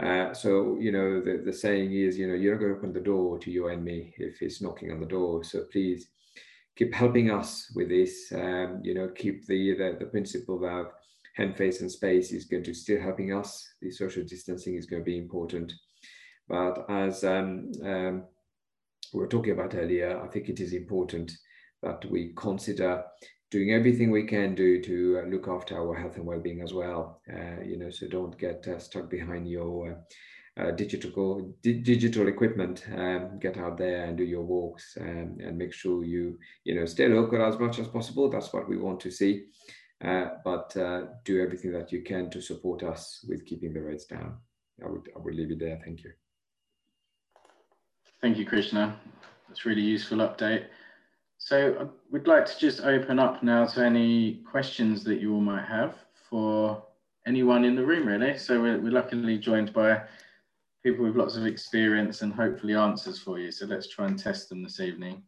Uh, so, you know, the, the saying is, you know, you're not going to open the door to your enemy if he's knocking on the door. So please keep helping us with this. Um, you know, keep the, the, the principle of face, and space is going to still helping us. The social distancing is going to be important. But as um, um, we were talking about earlier, I think it is important that we consider doing everything we can do to uh, look after our health and well-being as well. Uh, you know, so don't get uh, stuck behind your uh, uh, digital di digital equipment. Um, get out there and do your walks um, and make sure you you know stay local as much as possible. That's what we want to see. Uh, but do everything that you can to support us with keeping the rates down. I would I would leave it there. Thank you. Thank you, Krishna. That's really useful update. So uh, we'd like to just open up now to any questions that you all might have for anyone in the room, really. So we're, we're luckily joined by people with lots of experience and hopefully answers for you. So let's try and test them this evening.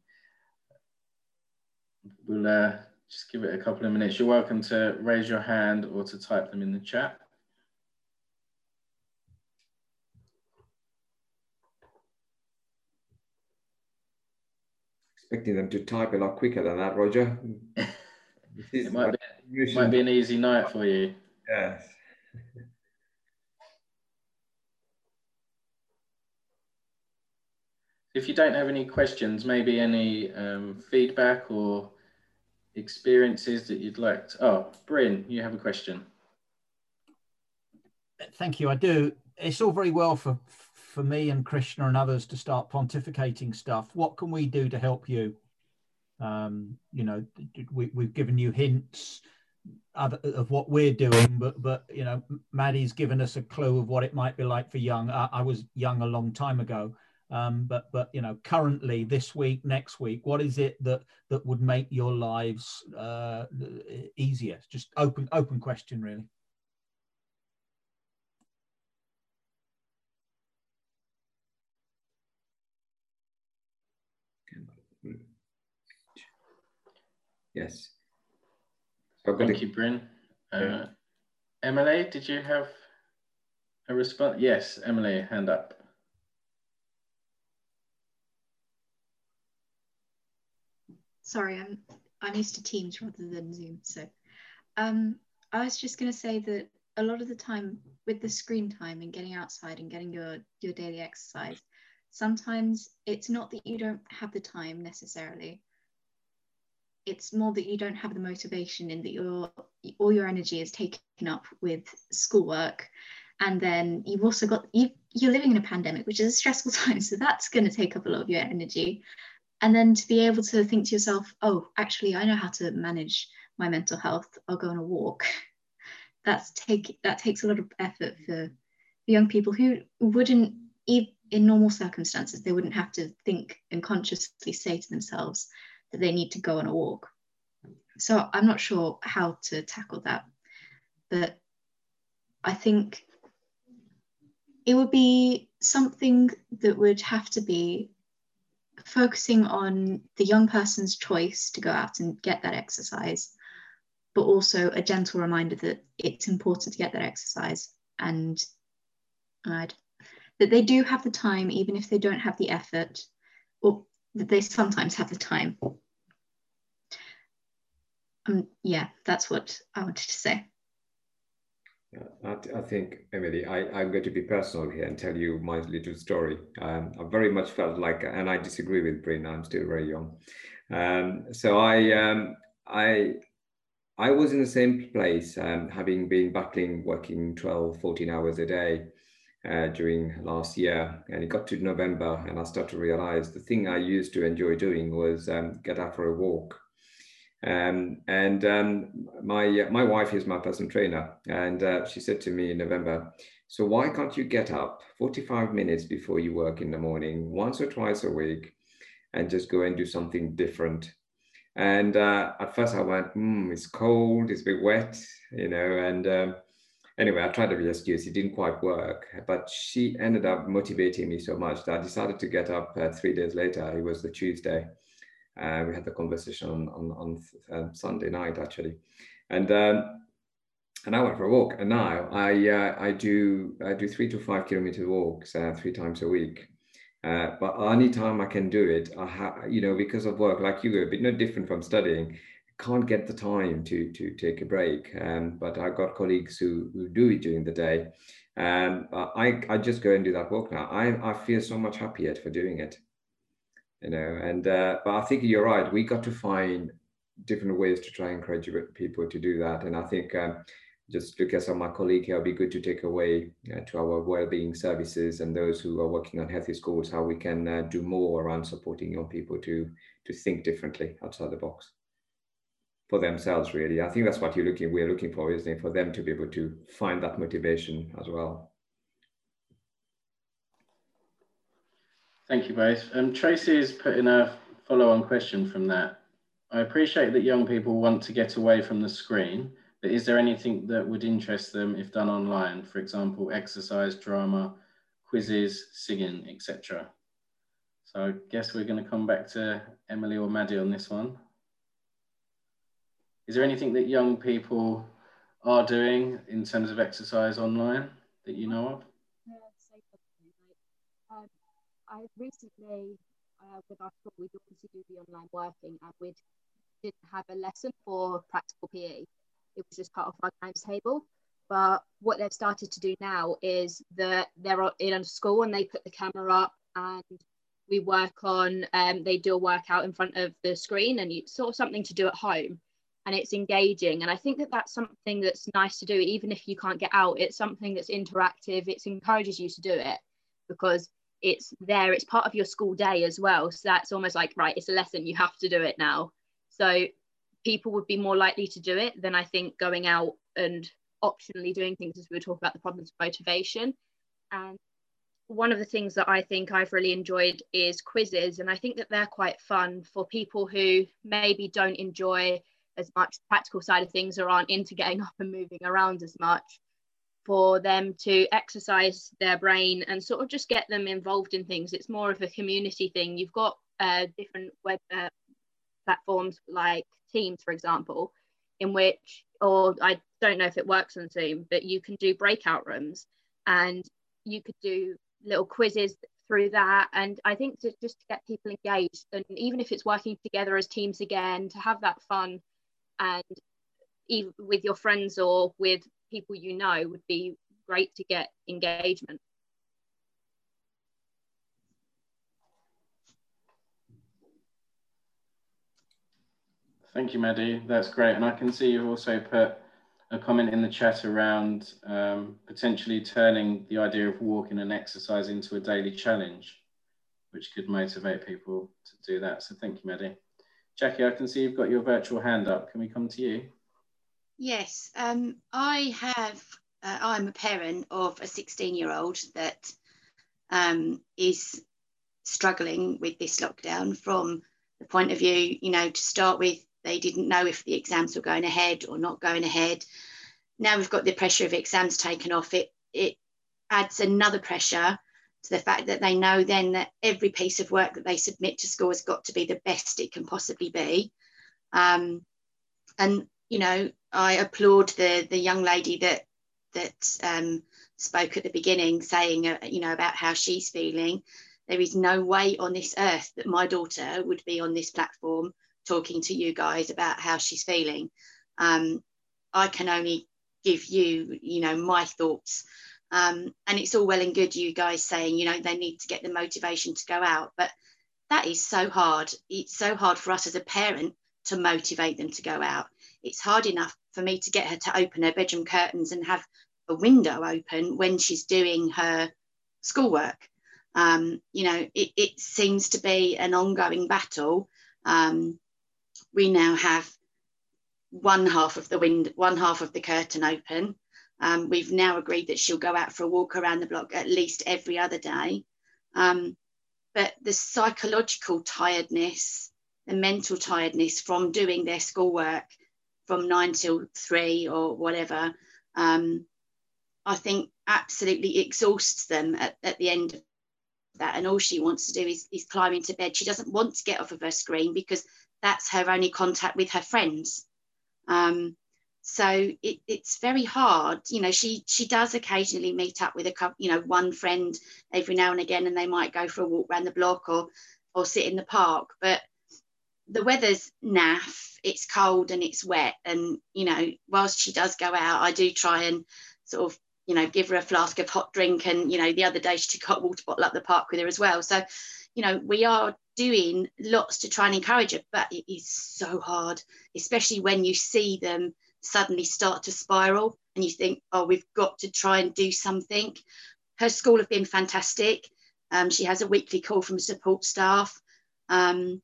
We'll uh, just give it a couple of minutes. You're welcome to raise your hand or to type them in the chat. expecting them to type a lot quicker than that, Roger. it might be, might be an easy night for you. Yes. if you don't have any questions, maybe any um, feedback or experiences that you'd like to, oh, Bryn, you have a question. Thank you, I do. It's all very well for for me and Krishna and others to start pontificating stuff. What can we do to help you? Um, you know, we, we've given you hints of what we're doing, but but you know, Maddie's given us a clue of what it might be like for young. I, I was young a long time ago, um, but but you know, currently this week, next week, what is it that that would make your lives uh, easier? Just open open question, really. Yes. So Thank you, Bryn. Uh, Emily, did you have a response? Yes, Emily, hand up. Sorry, I'm I'm used to Teams rather than Zoom. So, um, I was just going to say that a lot of the time with the screen time and getting outside and getting your your daily exercise, sometimes it's not that you don't have the time necessarily. It's more that you don't have the motivation in that your all your energy is taken up with schoolwork and then you've also got you you're living in a pandemic which is a stressful time so that's going to take up a lot of your energy and then to be able to think to yourself oh actually i know how to manage my mental health. I'll go on a walk. That's take that takes a lot of effort for young people who wouldn't in normal circumstances they wouldn't have to think and consciously say to themselves that they need to go on a walk. So i'm not sure how to tackle that but i think it would be something that would have to be focusing on the young person's choice to go out and get that exercise, but also a gentle reminder that it's important to get that exercise and that they do have the time, even if they don't have the effort, or that they sometimes have the time. Um, yeah, that's what I wanted to say. I, I, think, Emily, I, I'm going to be personal here and tell you my little story. Um, I very much felt like, and I disagree with Bryn, I'm still very young. Um, so I, um, I, I was in the same place, um, having been battling, working 12, 14 hours a day uh, during last year. And it got to November, and I started to realize the thing I used to enjoy doing was um, get out for a walk. Um, and um, my my wife is my personal trainer, and uh, she said to me in November, "So why can't you get up 45 minutes before you work in the morning, once or twice a week, and just go and do something different?" And uh, at first I went, mm, "It's cold, it's a bit wet, you know." And um, anyway, I tried to every excuse; it didn't quite work. But she ended up motivating me so much that I decided to get up uh, three days later. It was the Tuesday uh, we had the conversation on on, on uh, Sunday night actually, and um, and I went for a walk. And now I uh, I do I do three to five kilometer walks uh, three times a week. Uh, but anytime I can do it, I have you know because of work like you, a bit no different from studying. Can't get the time to to take a break. Um, but I've got colleagues who who do it during the day. Um, I I just go and do that walk now. I I feel so much happier for doing it you know and uh, but i think you're right. We got to find different ways to try and encourage people to do that. And i think um, just look at some of my colleagues here it'll be good to take away uh, to our well-being services and those who are working on healthy schools how we can uh, do more around supporting young people to to think differently outside the box. For themselves really. I think that's what you're looking we're looking for isn't it? For them to be able to find that motivation as well Thank you both. Um, Tracy is putting a follow-on question from that. I appreciate that young people want to get away from the screen, but is there anything that would interest them if done online? For example, exercise, drama, quizzes, singing, etc. So I guess we're going to come back to Emily or Maddie on this one. Is there anything that young people are doing in terms of exercise online that you know of? I recently, uh, with our school, we'd obviously do the online working and we didn't have a lesson for practical PE. It was just part of our timetable. But what they've started to do now is that they're in a school and they put the camera up and we work on, um, they do a workout in front of the screen and it's sort of something to do at home and it's engaging. And I think that that's something that's nice to do, even if you can't get out. It's something that's interactive, it encourages you to do it because it's there it's part of your school day as well. So that's almost like right it's a lesson you have to do it now. So people would be more likely to do it than i think going out and optionally doing things as we were talking about the problems of motivation. And one of the things that i think i've really enjoyed is quizzes and i think that they're quite fun for people who maybe don't enjoy as much practical side of things or aren't into getting up and moving around as much for them to exercise their brain and sort of just get them involved in things. It's more of a community thing. You've got uh, different web uh, platforms like Teams, for example, in which, or I don't know if it works on Zoom, but you can do breakout rooms and you could do little quizzes through that. And I think to just to get people engaged, and even if it's working together as teams again, to have that fun and even with your friends or with people you know would be great to get engagement. Thank you, Maddie. That's great. And I can see you've also put a comment in the chat around um, potentially turning the idea of walking and exercise into a daily challenge, which could motivate people to do that. So thank you, Maddie. Jackie, I can see you've got your virtual hand up. Can we come to you? Yes, um, I have, uh, I'm a parent of a 16 year old that um, is struggling with this lockdown from the point of view, you know, to start with, they didn't know if the exams were going ahead or not going ahead. Now we've got the pressure of exams taken off. It it adds another pressure to the fact that they know then that every piece of work that they submit to school has got to be the best it can possibly be. Um, and you know, I applaud the the young lady that that um, spoke at the beginning, saying uh, you know about how she's feeling. There is no way on this earth that my daughter would be on this platform talking to you guys about how she's feeling. Um, I can only give you, you know, my thoughts. Um, and it's all well and good, you guys saying, you know, they need to get the motivation to go out. But that is so hard. It's so hard for us as a parent to motivate them to go out. It's hard enough for me to get her to open her bedroom curtains and have a window open when she's doing her schoolwork. Um, you know, it, it, seems to be an ongoing battle. Um, we now have one half of the wind, one half of the curtain open. Um, we've now agreed that she'll go out for a walk around the block at least every other day. Um, but the psychological tiredness, the mental tiredness from doing their schoolwork from nine till three or whatever, um, I think absolutely exhausts them at, at the end of that. And all she wants to do is, is climb into bed. She doesn't want to get off of her screen because that's her only contact with her friends. Um, so it, it's very hard. You know, she she does occasionally meet up with a couple, you know, one friend every now and again, and they might go for a walk around the block or or sit in the park. But the weather's naff. It's cold and it's wet, and you know, whilst she does go out, I do try and sort of you know give her a flask of hot drink, and you know, the other day she took a hot water bottle up the park with her as well. So, you know, we are doing lots to try and encourage her, but it is so hard, especially when you see them suddenly start to spiral and you think, oh, we've got to try and do something. Her school have been fantastic. Um, she has a weekly call from support staff. Um,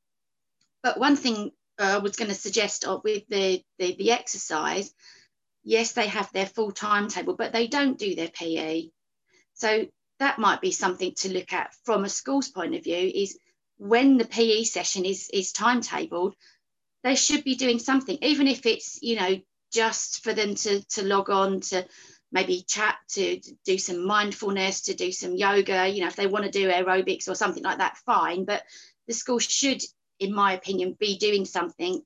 but one thing I was going to suggest with the, the, the exercise, yes, they have their full timetable, but they don't do their PE. So that might be something to look at from a school's point of view is when the PE session is is timetabled, they should be doing something, even if it's you know just for them to to log on to maybe chat to, to do some mindfulness to do some yoga you know if they want to do aerobics or something like that fine but the school should in my opinion be doing something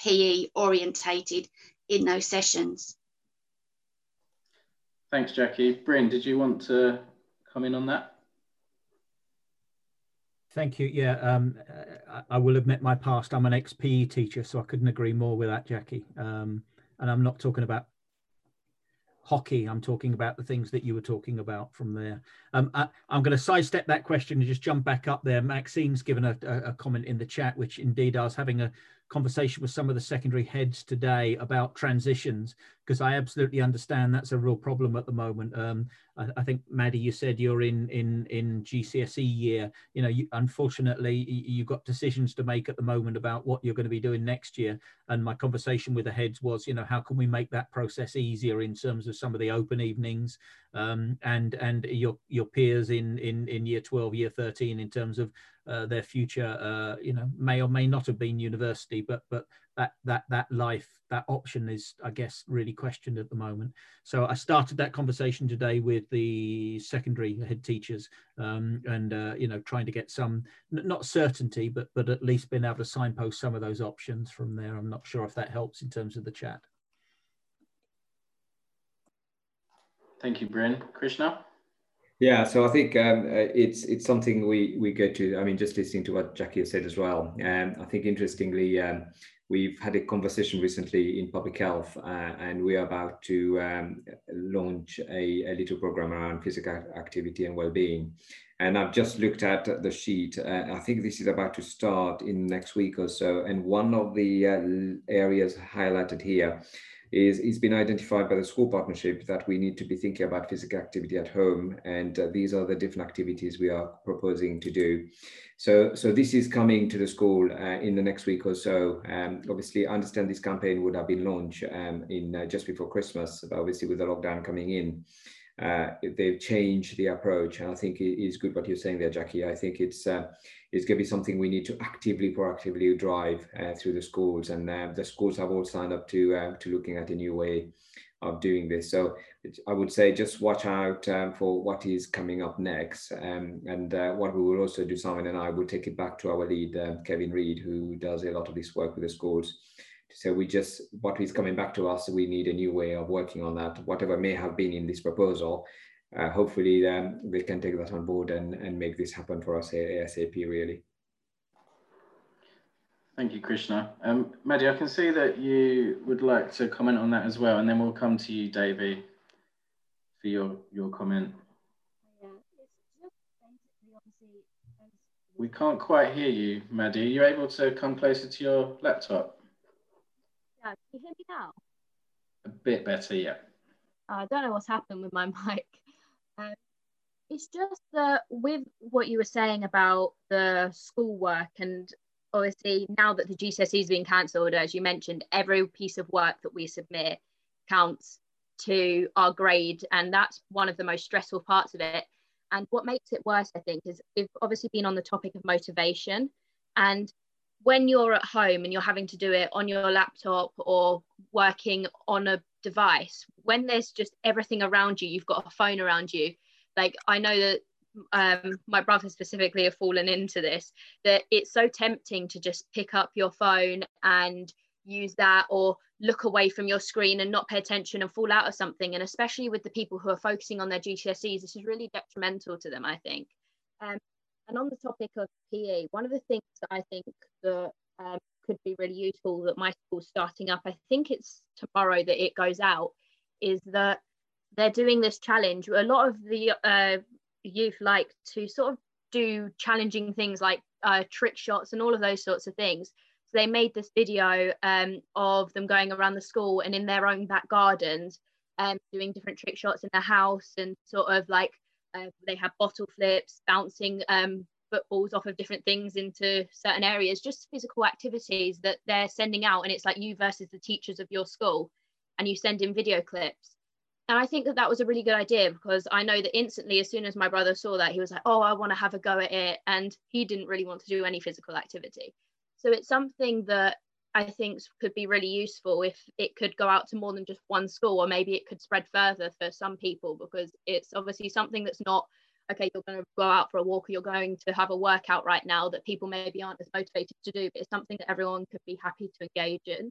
pe orientated in those sessions thanks jackie bryn did you want to come in on that Thank you. Yeah, um, I will admit my past. I'm an ex-PE teacher, so I couldn't agree more with that, Jackie. Um, and I'm not talking about hockey. I'm talking about the things that you were talking about from there. Um, I, am going to sidestep that question and just jump back up there. Maxine's given a, a, a comment in the chat, which indeed I was having a conversation with some of the secondary heads today about transitions because I absolutely understand that's a real problem at the moment. Um, I, I, think Maddie, you said you're in in in GCSE year. You know, you, unfortunately, you've got decisions to make at the moment about what you're going to be doing next year. And my conversation with the heads was, you know, how can we make that process easier in terms of some of the open evenings um, and and your your peers in in in year 12, year 13 in terms of uh, their future, uh, you know, may or may not have been university, but but that that that life, that option is, I guess, really questioned at the moment. So I started that conversation today with the secondary head teachers, um, and uh, you know, trying to get some not certainty, but but at least being able to signpost some of those options from there. I'm not sure if that helps in terms of the chat. Thank you, Bryn. Krishna. Yeah, so I think um, uh, it's it's something we we go to. I mean, just listening to what Jackie has said as well. Um, I think interestingly, um, we've had a conversation recently in public health, uh, and we are about to um, launch a, a, little program around physical activity and well-being. And I've just looked at the sheet. Uh, I think this is about to start in next week or so. And one of the uh, areas highlighted here is it's been identified by the school partnership that we need to be thinking about physical activity at home. And uh, these are the different activities we are proposing to do. So so this is coming to the school uh, in the next week or so. Um, obviously i understand this campaign would have been launched um, in uh, just before christmas but obviously with the lockdown coming in uh, they've changed the approach. And i think it is good what you're saying there jackie. I think it's uh, is going to be something we need to actively, proactively drive uh, through the schools. And uh, the schools have all signed up to uh, to looking at a new way of doing this. So I would say just watch out um, for what is coming up next. Um, and uh, what we will also do, Simon and I will take it back to our lead, uh, Kevin Reed, who does a lot of this work with the schools. So we just, what is coming back to us, we need a new way of working on that. Whatever may have been in this proposal, uh, hopefully um, we can take that on board and, and make this happen for us ASAP really. Thank you, Krishna. Um, Maddie, I can see that you would like to comment on that as well, and then we'll come to you, Davey, for your, your comment. We can't quite hear you, Maddie. Are you able to come closer to your laptop? Yeah, can you hear me now? A bit better, yeah. I don't know what's happened with my mic. Um, it's just that with what you were saying about the schoolwork and obviously now that the GCSE has been cancelled, as you mentioned, every piece of work that we submit counts to our grade, and that's one of the most stressful parts of it. And what makes it worse, I think, is we've obviously been on the topic of motivation. And when you're at home and you're having to do it on your laptop or working on a device when there's just everything around you you've got a phone around you. Like i know that um, my brother specifically have fallen into this that it's so tempting to just pick up your phone and use that or look away from your screen and not pay attention and fall out of something. And especially with the people who are focusing on their GCSEs this is really detrimental to them I think. Um, and on the topic of PE one of the things that I think that um, could be really useful that my school's starting up. I think it's tomorrow that it goes out. Is that they're doing this challenge. A lot of the uh, youth like to sort of do challenging things like uh, trick shots and all of those sorts of things. So they made this video um, of them going around the school and in their own back gardens, um, doing different trick shots in the house and sort of like uh, they have bottle flips, bouncing um, footballs off of different things into certain areas, just physical activities that they're sending out. And it's like you versus the teachers of your school, and you send in video clips. And I think that that was a really good idea because I know that instantly, as soon as my brother saw that, he was like, Oh, I want to have a go at it. And he didn't really want to do any physical activity. So it's something that I think could be really useful if it could go out to more than just one school, or maybe it could spread further for some people because it's obviously something that's not okay, you're going to go out for a walk or you're going to have a workout right now that people maybe aren't as motivated to do, but it's something that everyone could be happy to engage in.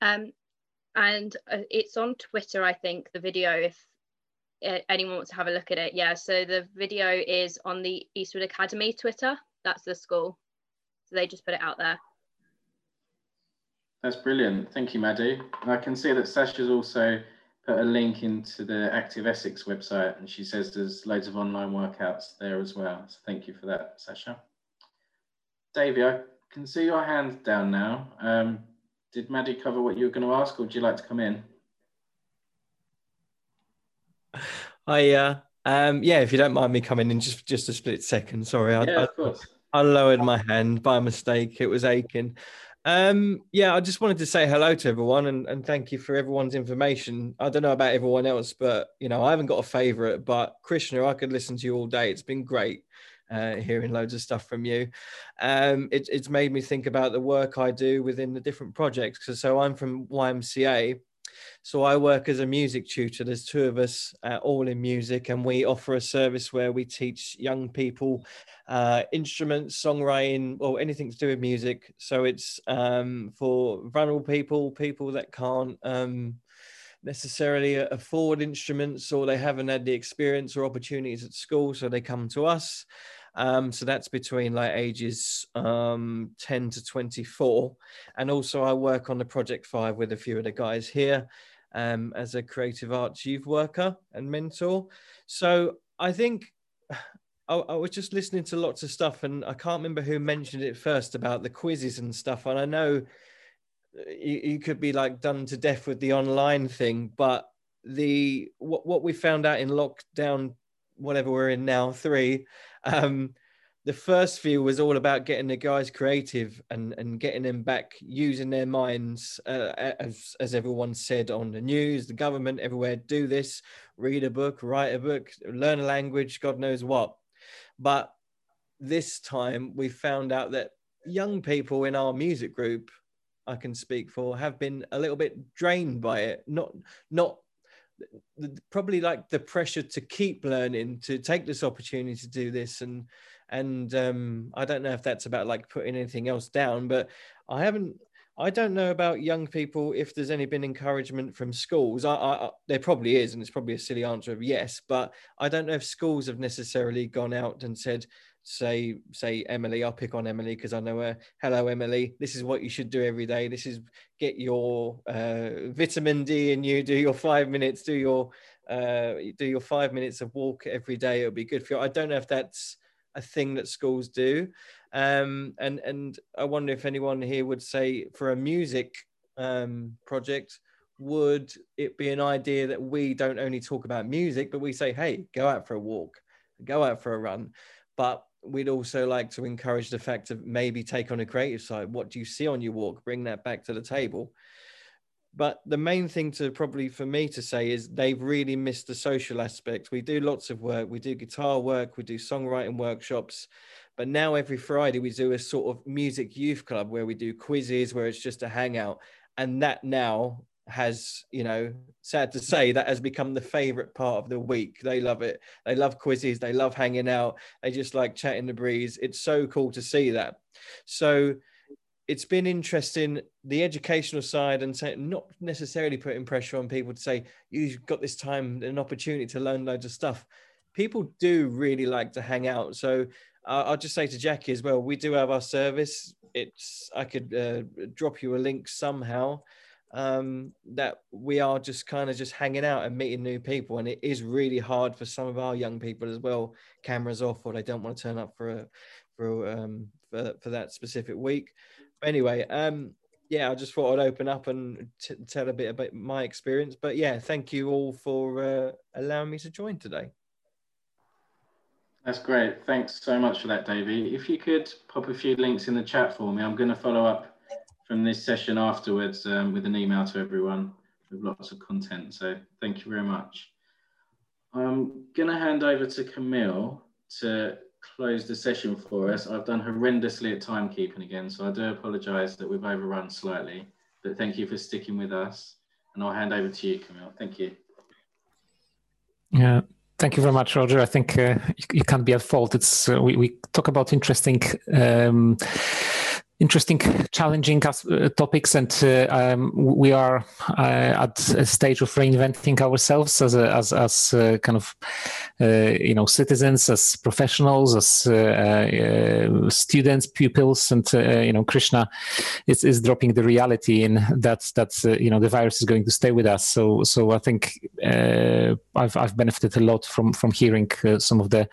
Um, and uh, it's on Twitter, I think, the video, if uh, anyone wants to have a look at it. Yeah, so the video is on the Eastwood Academy Twitter. That's the school. So they just put it out there. That's brilliant. Thank you, Maddie. I can see that Sasha's also put a link into the Active Essex website and she says there's loads of online workouts there as well. So thank you for that, Sasha. Davey, I can see your hand down now. Um, did Maddie cover what you were going to ask or would you like to come in? Hi, uh, um, yeah, if you don't mind me coming in just, just a split second, sorry. I, yeah, of course. I, I lowered my hand by mistake. It was aching. Um, yeah, I just wanted to say hello to everyone and, and thank you for everyone's information. I don't know about everyone else, but you know, I haven't got a favorite, but Krishna, I could listen to you all day. It's been great uh, hearing loads of stuff from you. Um, it, it's made me think about the work I do within the different projects. Cause so I'm from YMCA. So I work as a music tutor. There's two of us, uh, all in music, and we offer a service where we teach young people uh, instruments, songwriting, or anything to do with music. So it's um, for vulnerable people, people that can't um, necessarily afford instruments or they haven't had the experience or opportunities at school, so they come to us. Um, so that's between like ages um, 10 to 24. And also, I work on the Project Five with a few of the guys here um, as a creative arts youth worker and mentor. So I think I, I, was just listening to lots of stuff, and I can't remember who mentioned it first about the quizzes and stuff. And I know uh, you, you could be like done to death with the online thing, but the what what we found out in lockdown, whatever we're in now, three. Um, the first few was all about getting the guys creative and, and getting them back using their minds, uh, as, as everyone said on the news, the government, everywhere, do this, read a book, write a book, learn a language, God knows what. But this time we found out that young people in our music group, I can speak for, have been a little bit drained by it. Not, not probably like the pressure to keep learning, to take this opportunity to do this and and um, I don't know if that's about like putting anything else down, but I haven't. I don't know about young people if there's any been encouragement from schools. I, I, there probably is, and it's probably a silly answer of yes, but I don't know if schools have necessarily gone out and said, say, say Emily. I'll pick on Emily because I know her. Hello, Emily. This is what you should do every day. This is get your uh, vitamin D and you do your five minutes. Do your uh, do your five minutes of walk every day. It'll be good for you. I don't know if that's a thing that schools do. Um, and and I wonder if anyone here would say for a music um, project, would it be an idea that we don't only talk about music, but we say, hey, go out for a walk, go out for a run, but we'd also like to encourage the fact of maybe take on a creative side. What do you see on your walk? Bring that back to the table. But the main thing to probably for me to say is they've really missed the social aspect. We do lots of work. We do guitar work. We do songwriting workshops. But now every Friday we do a sort of music youth club where we do quizzes, where it's just a hangout. And that now has, you know, sad to say, that has become the favorite part of the week. They love it. They love quizzes. They love hanging out. They just like chatting the breeze. It's so cool to see that. So it's been interesting the educational side and say, not necessarily putting pressure on people to say you've got this time an opportunity to learn loads of stuff people do really like to hang out so uh, i'll just say to jackie as well we do have our service it's i could uh, drop you a link somehow um, that we are just kind of just hanging out and meeting new people and it is really hard for some of our young people as well cameras off or they don't want to turn up for a for um for, for that specific week anyway, um, yeah, I just thought I'd open up and t- tell a bit about my experience. But yeah, thank you all for uh, allowing me to join today. That's great. Thanks so much for that, Davey. If you could pop a few links in the chat for me, I'm going to follow up from this session afterwards um, with an email to everyone with lots of content. So thank you very much. I'm going to hand over to Camille to close the session for us. I've done horrendously at timekeeping again, so I do apologise that we've overrun slightly. But thank you for sticking with us, and I'll hand over to you, Camille. Thank you. Yeah, thank you very much, Roger. I think uh, you, you, can't be at fault. It's uh, we we talk about interesting. Um, interesting, challenging uh, topics, and uh, um, we are uh, at a stage of reinventing ourselves as a, as as uh, kind of uh, you know citizens, as professionals, as students, pupils, and you know Krishna is is dropping the reality in that that you know the virus is going to stay with us. So so I think I've I've benefited a lot from from hearing some of the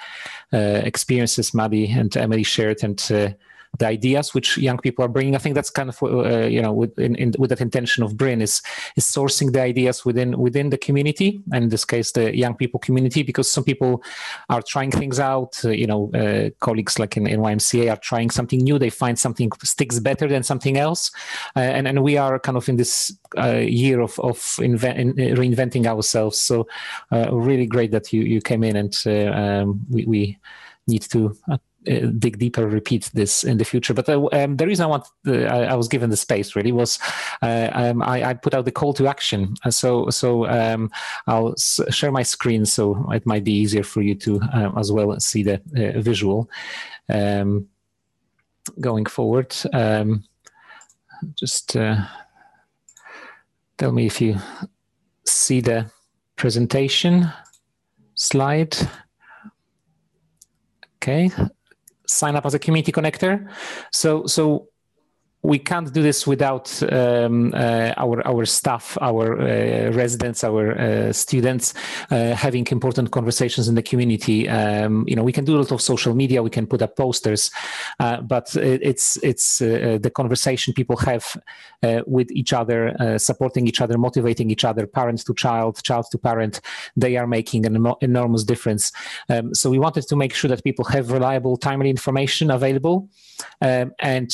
experiences Maddie and Emily shared and the ideas which young people are bringing. I think that's kind of uh, you know with in, in, with that intention of Brin is is sourcing the ideas within within the community, and in this case the young people community, because some people are trying things out. Uh, you know, uh, colleagues like in, in YMCA are trying something new. They find something sticks better than something else, uh, and and we are kind of in this uh, year of of invent, reinventing ourselves. So uh, really great that you you came in and um, we, we need to uh, dig deeper, repeat this in the future. But uh, um, the reason I want, uh, I, I, was given the space really was um, I, I, put out the call to action. so so um, I'll s- share my screen so it might be easier for you to as well see the visual um, going forward. Um, just tell me if you see the presentation slide. Okay, sign up as a community connector. So, so we can't do this without um, uh, our our staff, our uh, residents, our uh, students uh, having important conversations in the community. Um, you know, we can do a lot of social media, we can put up posters, uh, but it's it's uh, the conversation people have with each other, supporting each other, motivating each other, parent to child, child to parent. They are making an enormous difference. Um, so we wanted to make sure that people have reliable, timely information available, um, and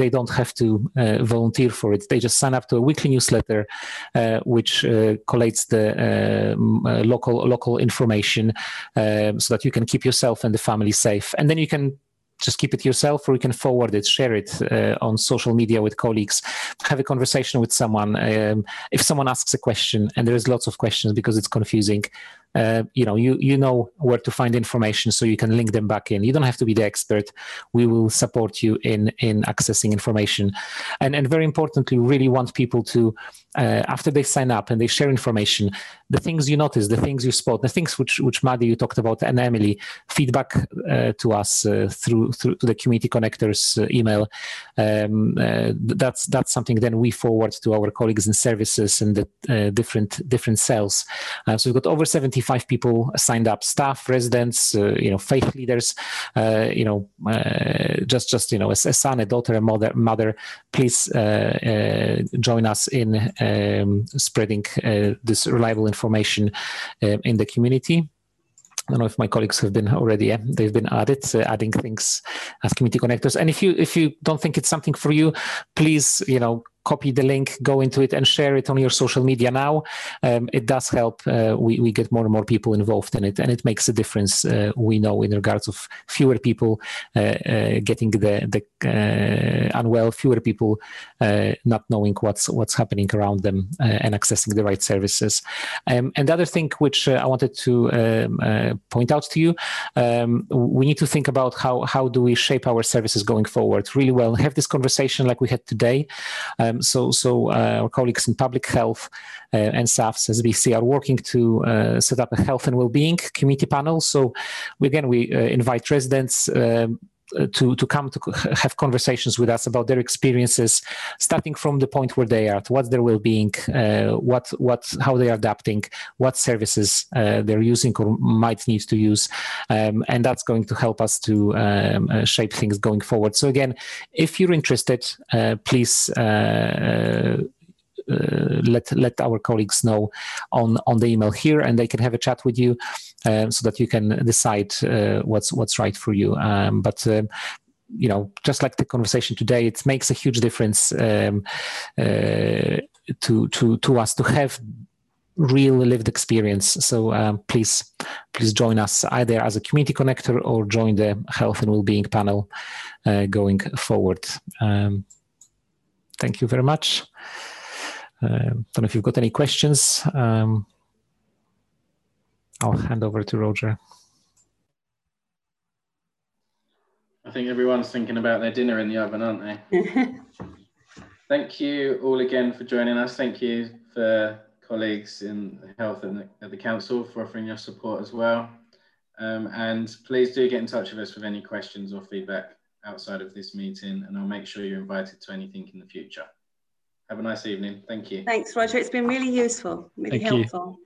they don't have to uh, volunteer for it. They just sign up to a weekly newsletter, uh, which uh, collates the local local information, um, so that you can keep yourself and the family safe. And then you can just keep it yourself or you can forward it share it uh, on social media with colleagues have a conversation with someone um, if someone asks a question and there's lots of questions because it's confusing uh, you know you you know where to find information so you can link them back in. You don't have to be the expert. We will support you in in accessing information. And and very importantly we really want people to uh, after they sign up and they share information the things you notice the things you spot the things which which Maddie you talked about and Emily feedback uh, to us uh, through through to the community connectors uh, email. Um, that's that's something then we forward to our colleagues in services and the different different cells. So we've got over 70 25 people signed up staff residents uh, you know faith leaders uh, you know uh, just just you know a, a, son a daughter a mother mother please join us in um, spreading this reliable information in the community I don't know if my colleagues have been already. Yeah, they've been added, uh, adding things as community connectors. And if you if you don't think it's something for you, please you know copy the link, go into it, and share it on your social media now. Um, it does help. Uh, we, we get more and more people involved in it, and it makes a difference. Uh, we know in regards of fewer people uh, uh getting the the uh, unwell, fewer people uh, not knowing what's what's happening around them and accessing the right services. Um, and the other thing which I wanted to um, point out to you, um, we need to think about how how do we shape our services going forward really well. Have this conversation like we had today. Um, so, so uh, our colleagues in public health uh, and SAFS SBC are working to uh, set up a health and well-being committee panel. So, again, we invite residents. Um, to to come to have conversations with us about their experiences, starting from the point where they are, what's their well-being, uh, what what how they are adapting, what services uh, they're using or might need to use, um, and that's going to help us to um, uh, shape things going forward. So again, if you're interested, please. Uh, let let our colleagues know on on the email here, and they can have a chat with you, um, so that you can decide uh, what's what's right for you. Um, but um, you know, just like the conversation today, it makes a huge difference um, uh, to to to us to have real lived experience. So um, please, please join us either as a community connector or join the health and well-being panel uh, going forward. Um, thank you very much. Uh, don't know if you've got any questions. Um, I'll hand over to Roger. I think everyone's thinking about their dinner in the oven, aren't they? Thank you all again for joining us. Thank you for colleagues in health and at the council for offering your support as well. Um, and please do get in touch with us with any questions or feedback outside of this meeting and I'll make sure you're invited to anything in the future. Have a nice evening. Thank you. Thanks, Roger. It's been really useful, really Thank helpful. You.